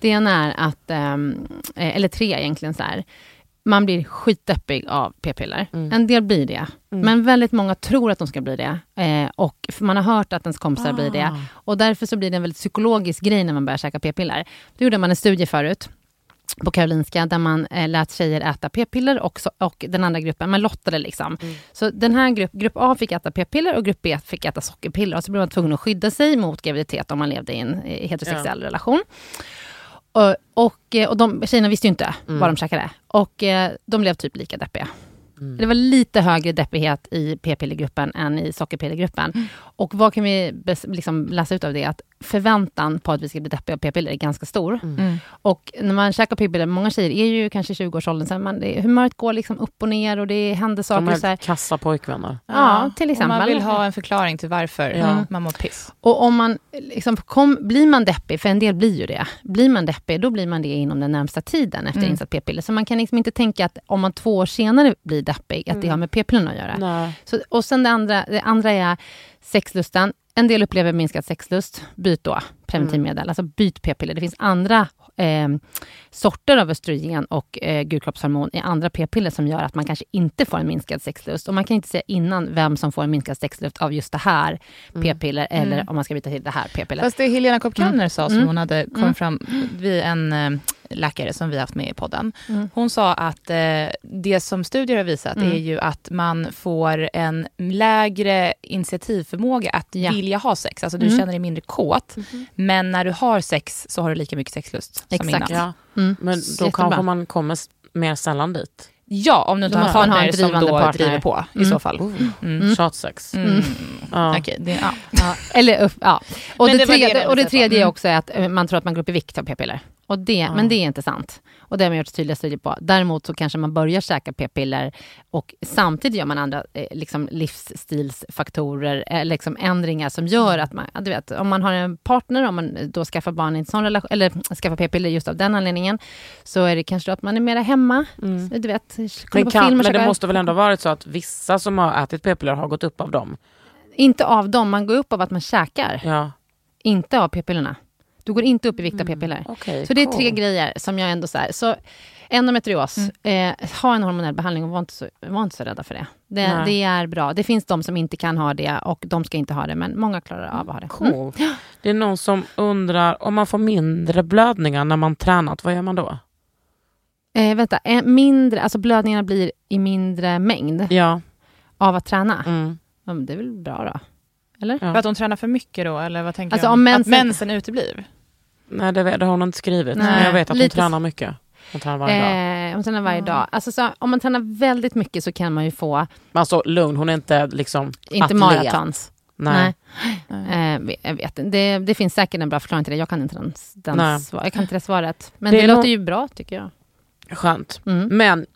Det ena är att, eh, eller tre egentligen så här. Man blir skitdeppig av p-piller. Mm. En del blir det. Mm. Men väldigt många tror att de ska bli det. Eh, och man har hört att ens kompisar blir det. Ah. Och därför så blir det en väldigt psykologisk grej när man börjar käka p-piller. Då gjorde man en studie förut på Karolinska där man eh, lät tjejer äta p-piller och, så, och den andra gruppen, man lottade liksom. Mm. Så den här grupp, grupp A fick äta p-piller och grupp B fick äta sockerpiller. Och så blev man tvungen att skydda sig mot graviditet om man levde i en eh, heterosexuell relation. Och, och, eh, och de tjejerna visste ju inte Mm. vad de käkade. Och eh, de blev typ lika deppiga. Mm. Det var lite högre deppighet i p-pillergruppen än i sockerpillergruppen. Mm. Och vad kan vi liksom läsa ut av det? Att förväntan på att vi ska bli deppiga av p-piller är ganska stor. Mm. Och när man käkar p-piller, många tjejer är ju kanske i 20-årsåldern, så man, det, humöret går liksom upp och ner och det händer De saker. är Så här. kassa pojkvänner. Ja, till Och exempel. man vill ha en förklaring till varför Ja. man mår piss. Och om man liksom kom, blir man deppig, för en del blir ju det. Blir man deppig, då blir man det inom den närmsta tiden efter Mm. insatt p-piller. Så man kan liksom inte tänka att om man två år senare blir deppig, att det Mm. har med p-pillerna att göra. Nej. Så, och sen det andra, det andra är sexlusten. En del upplever minskad sexlust. Byt då preventivmedel. Alltså byt p-piller. Det finns andra eh, sorter av östrogen och eh, gulkroppshormon i andra p-piller som gör att man kanske inte får en minskad sexlust. Och man kan inte säga innan vem som får en minskad sexlust av just det här p-piller eller Mm. om man ska byta till det här p-pillret. Fast det Helena Kopp Kallner sa, som Mm. hon hade kom Mm. fram vid en eh, läkare som vi haft med i podden. Mm. Hon sa att eh, det som studier har visat Mm. är ju att man får en lägre initiativförmåga att Ja. vilja ha sex. Alltså du Mm. känner dig mindre kåt. Men när du har sex så har du lika mycket sexlust som Exakt. innan. Ja. Mm. Men då kanske man kommer mer sällan dit. Ja, om du inte har en partner en som drivande då partner. driver på i Mm. så fall. Oh. Mm. Tjatsex. Mm. Ja. Okej, det, ja. Ja, eller upp, ja. Och Men det, det det tredje, jag och det tredje säga är också att eh, man tror att man går upp i vikt av p-piller. Och det, Men det är inte sant. Och det har man gjort tydliga studier på. Däremot så kanske man börjar käka p-piller och samtidigt gör man andra eh, liksom livsstilsfaktorer, eh, liksom ändringar som gör att man, ja, du vet, om man har en partner, om man då skaffar barn i en sån relation, eller skaffar p-piller just av den anledningen, så är det kanske att man är mera hemma, Mm. du vet, kolla Men, på kan, film men det måste väl ändå ha varit så att vissa som har ätit p-piller har gått upp av dem? Inte av dem, man går upp av att man käkar, Ja, inte av p-pillerna. Du går inte upp i vikt av p-piller. okej. Så det är tre cool. grejer som jag ändå så här, så endometrios, Mm. eh, ha en hormonell behandling och var inte så, var inte så rädda för det. Det, det är bra. Det finns de som inte kan ha det och de ska inte ha det, men många klarar av att ha det. Mm. Cool. Det är någon som undrar, om man får mindre blödningar när man tränat, vad gör man då? Eh, vänta, eh, mindre, alltså blödningarna blir i mindre mängd Ja. av att träna. Mm. Ja, men det är väl bra då? Eller? Ja. För att hon tränar för mycket då, eller vad tänker Alltså, du? om mensen- Att mensen uteblir? Nej, det, det har hon inte skrivit. Nej, men jag vet att hon lite- tränar mycket. Hon tränar varje dag. Eh, om, tränar varje dag. Alltså, så, om man tränar väldigt mycket så kan man ju få, Men alltså lugn, hon är inte liksom inte atlet. maratons. Nej. Nej. Eh, jag vet det, det finns säkert en bra förklaring till det. Jag kan inte, den, den jag kan inte det svaret. Men Det det, är låter nog- ju bra tycker jag. Skönt. Mm. Men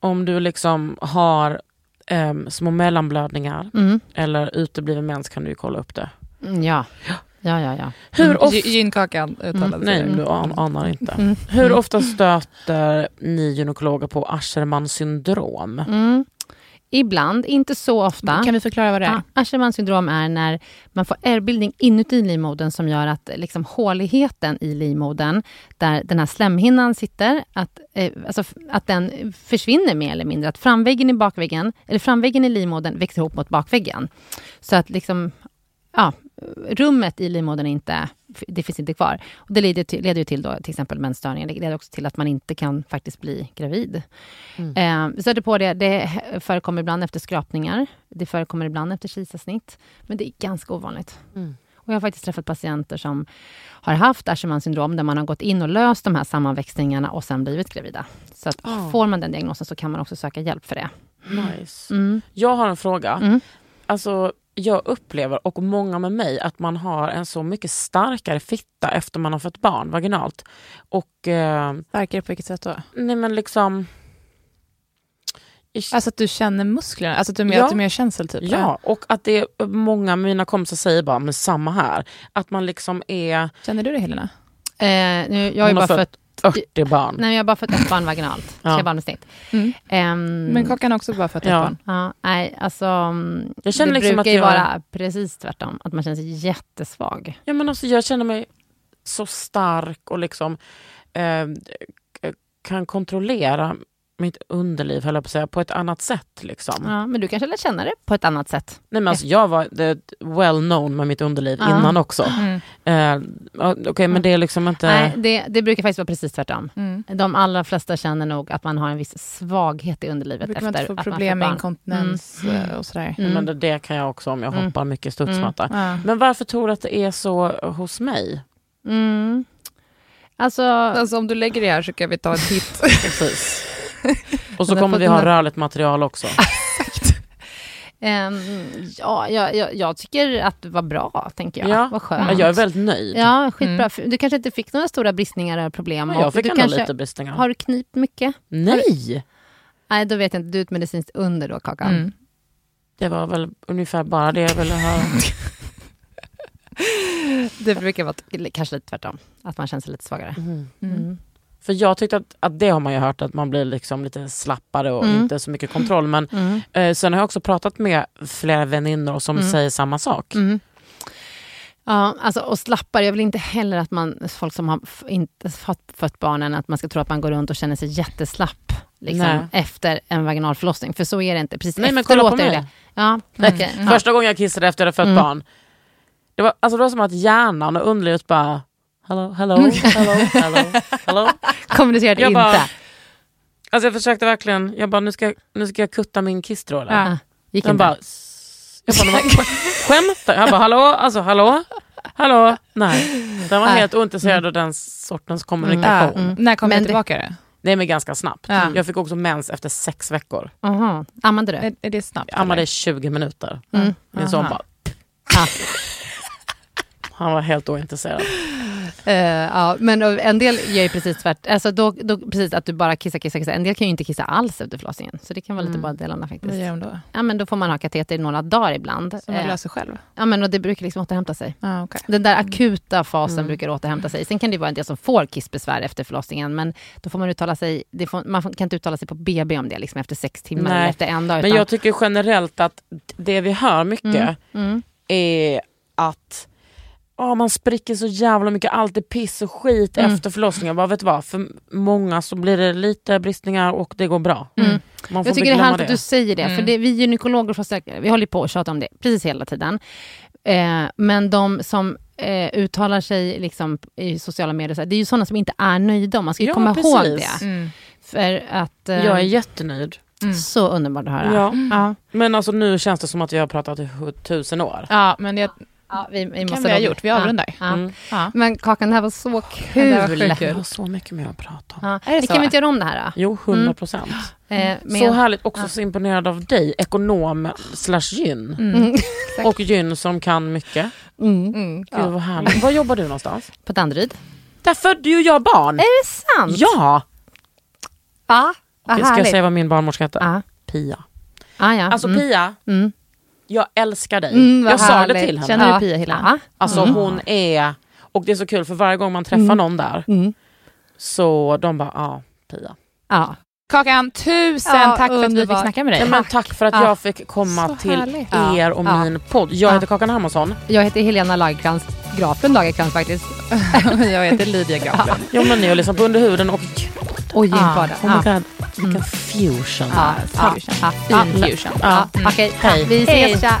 om du liksom har em, små mellanblödningar Mm. eller utebliven mens kan du ju kolla upp det. Mm, Ja. Ja, ja, ja. Hur ofta... Gy- Gynkakan uttalade Nej, sig. men du an- anar inte. Mm. Hur ofta stöter ni gynekologer på Aschermans syndrom? Mm. Ibland, inte så ofta. Kan vi förklara vad det är? Ja, Aschermans syndrom är när man får ärrbildning inuti livmodern som gör att liksom, håligheten i livmodern, där den här slemhinnan sitter, att, eh, alltså, att den försvinner mer eller mindre. Att framväggen i bakväggen, eller framväggen i livmodern växer ihop mot bakväggen. Så att liksom, ja, rummet i livmodern inte, det finns inte kvar. Och det leder, till, leder ju till då, till exempel mensstörningar. Det leder också till att man inte kan faktiskt bli gravid. Eh, vi stöter på det. Det förekommer ibland efter skrapningar. Det förekommer ibland efter kejsarsnitt. Men det är ganska ovanligt. Mm. Och jag har faktiskt träffat patienter som har haft Aschermans syndrom där man har gått in och löst de här sammanväxningarna och sen blivit gravida. Så att Ah. får man den diagnosen så kan man också söka hjälp för det. Nice. Mm. Jag har en fråga. Mm. Alltså, jag upplever, och många med mig, att man har en så mycket starkare fitta efter man har fått barn vaginalt. Och eh, Starkare på vilket sätt då? nej men liksom... Alltså att du känner musklerna? Alltså att du, mer, Ja. att du är mer känsel typ? Ja, och att det är många av mina kompisar säger bara, men samma här. Att man liksom är Känner du det Helena? Eh, nu, jag har ju bara fött fött, 40 barn. nej, jag har bara fått ett barn vaginalt. Ja. Tre barn med snitt. Mm. Ehm, Men Kakan har också bara fött ett Ja. barn. Ja, nej, alltså... mm, Jag känner det liksom brukar att ju jag- vara precis tvärtom. Att man känner sig jättesvag. Ja, men alltså, jag känner mig så stark och liksom eh, kan kontrollera mitt underliv höll jag på att säga, på ett annat sätt. Liksom. Ja, men du kanske lär känna det på ett annat sätt. Nej, men alltså, jag var well known med mitt underliv Ja. innan också. Mm. Eh, ja, Okej, men det är liksom inte... Nej, det, det brukar faktiskt vara precis tvärtom. Mm. De allra flesta känner nog att man har en viss svaghet i underlivet Brukar efter man inte få problem med inkontinens eh, och sådär? Mm. Men det, det kan jag också om jag Mm. hoppar mycket studsmatta. Ja. Men varför tror du att det är så hos mig? Mm. Alltså, Alltså om du lägger det här så kan vi ta en titt. Precis. Och så kommer vi ha rörligt material också. ehm, ja, jag, jag, jag tycker att det var bra, tänker jag. Ja. Vad Ja, skönt. jag är väldigt nöjd. Ja, skitbra. Mm. Du kanske inte fick några stora bristningar eller problem? Men jag fick du ändå kanske, lite bristningar. Har du knipt mycket? Nej! Nej, då vet jag inte. Du är ett medicinskt under då, Kakan. Mm. Det var väl ungefär bara det jag ville höra. Det brukar vara kanske lite tvärtom. Att man känner sig lite svagare. Mm. Mm. För jag tyckte att, att det har man ju hört att man blir liksom lite slappare och Mm. inte så mycket kontroll. Men Mm. eh, sen har jag också pratat med flera väninnor som Mm. säger samma sak. Mm. Ja, alltså, och slappare. Jag vill inte heller att man, folk som har inte fått, fött barnen, att man ska tro att man går runt och känner sig jätteslapp liksom, efter en vaginal förlossning. För så är det inte. Precis Nej men kolla på mig. det. Ja, okej. Ja. Första gången jag kissade efter att jag hade fött Mm. barn. Det var, alltså det var som att hjärnan och underlivet bara Hello, hello, hello, hello, hello. Kommunicerade Jag inte. bara- Alltså jag försökte verkligen, jag bara nu ska, nu ska jag kutta min kisstråle. Ja. Gick Den inte. bara, jag bara, "Vad- skämtar Jag bara, hallå, alltså hallå, hallå, nej. Den var Nej. helt ointresserad av den sortens kommunikation. Mm. När kom Men det- tillbaka det? Nej men ganska snabbt. Ja. Jag fick också mens efter sex veckor. Aha. Ammade du? Är, är det snabbt? Jag ammade i 20 minuter. Mm. Min son bara, han var helt ointresserad. Eh, ja, men en del gör ju precis tvärt. Alltså då, då, precis att du bara kissar, kissar, kissar. En del kan ju inte kissa alls efter förlossningen. Så det kan vara lite Mm. båda delarna faktiskt. Vad gör hon då? Ja, men då får man ha kateter i några dagar ibland. Som man Eh, löser själv? ja, men och det brukar liksom återhämta sig. Ah, okay. Den där akuta fasen Mm. brukar återhämta sig. Sen kan det vara en del som får kissbesvär efter förlossningen. Men då får man uttala sig, får, man kan inte uttala sig på BB om det liksom efter sex timmar Nej. eller efter en dag. Men utan- jag tycker generellt att det vi hör mycket Mm. Mm. är att åh, man spricker så jävla mycket, allt är piss och skit Mm. efter förlossningen. Bara, vet du vad? För många så blir det lite bristningar och det går bra. Mm. Man får Jag tycker det är härligt att du säger det, Mm. för det, vi gynekologer försäkrar, vi håller på och tjatar om det precis hela tiden. Eh, men de som eh, uttalar sig liksom i sociala medier, så här, det är ju sådana som inte är nöjda. Man ska Ja, komma ihåg precis. det. Mm. För att... eh, Jag är jättenöjd. Mm. Så underbart att höra. Ja. Ja. Men alltså nu känns det som att vi har pratat i tusen år. Ja, men jag, Ja, vi, vi kan måste vi ha gjort. Vi avrundar. Ja. Mm. Ja. Men Kakan, det här var så kul. Det var Jag har så mycket mer att prata om. Ja. Är det Vi kan vi inte göra om det här då? Jo, 100 procent. Eh, med- Så härligt. Också så imponerad av dig. Ekonom slash gyn. Mm. Och gyn som kan mycket. Mm. Mm. Gud vad härligt. Var jobbar du någonstans? På Danderyd. Där födde ju jag barn. Är det sant? Ja! Ja, vad Ska jag säga vad min barnmorska heter? Ja. Pia. Ah, ja. Alltså mm. Pia, Mm. Jag älskar dig. Mm, jag sa det härligt. till henne. Känner du. Pia Hillan? Ja. Alltså Mm. hon är, och det är så kul för varje gång man träffar någon där Mm. så de bara, ja Pia. Ja. Kakan, tusen Ja, tack för att vi fick snacka med dig. Ja, men tack för att Ja. jag fick komma Så till härligt. er och Ja. min podd. Jag Ja. heter Kakan Hermansson. Jag heter Helena Lagerkrans, Grafen Lagerkrans faktiskt. jag heter Lydia Grafen. Jo men ni har liksom på under huden och Och Ja. Bada. oh my god, vilken fusion. Ja, ja, Fusion. ja, Fin ja. fusion. Ja, Mm. Okej, Hej. vi ses. Hej.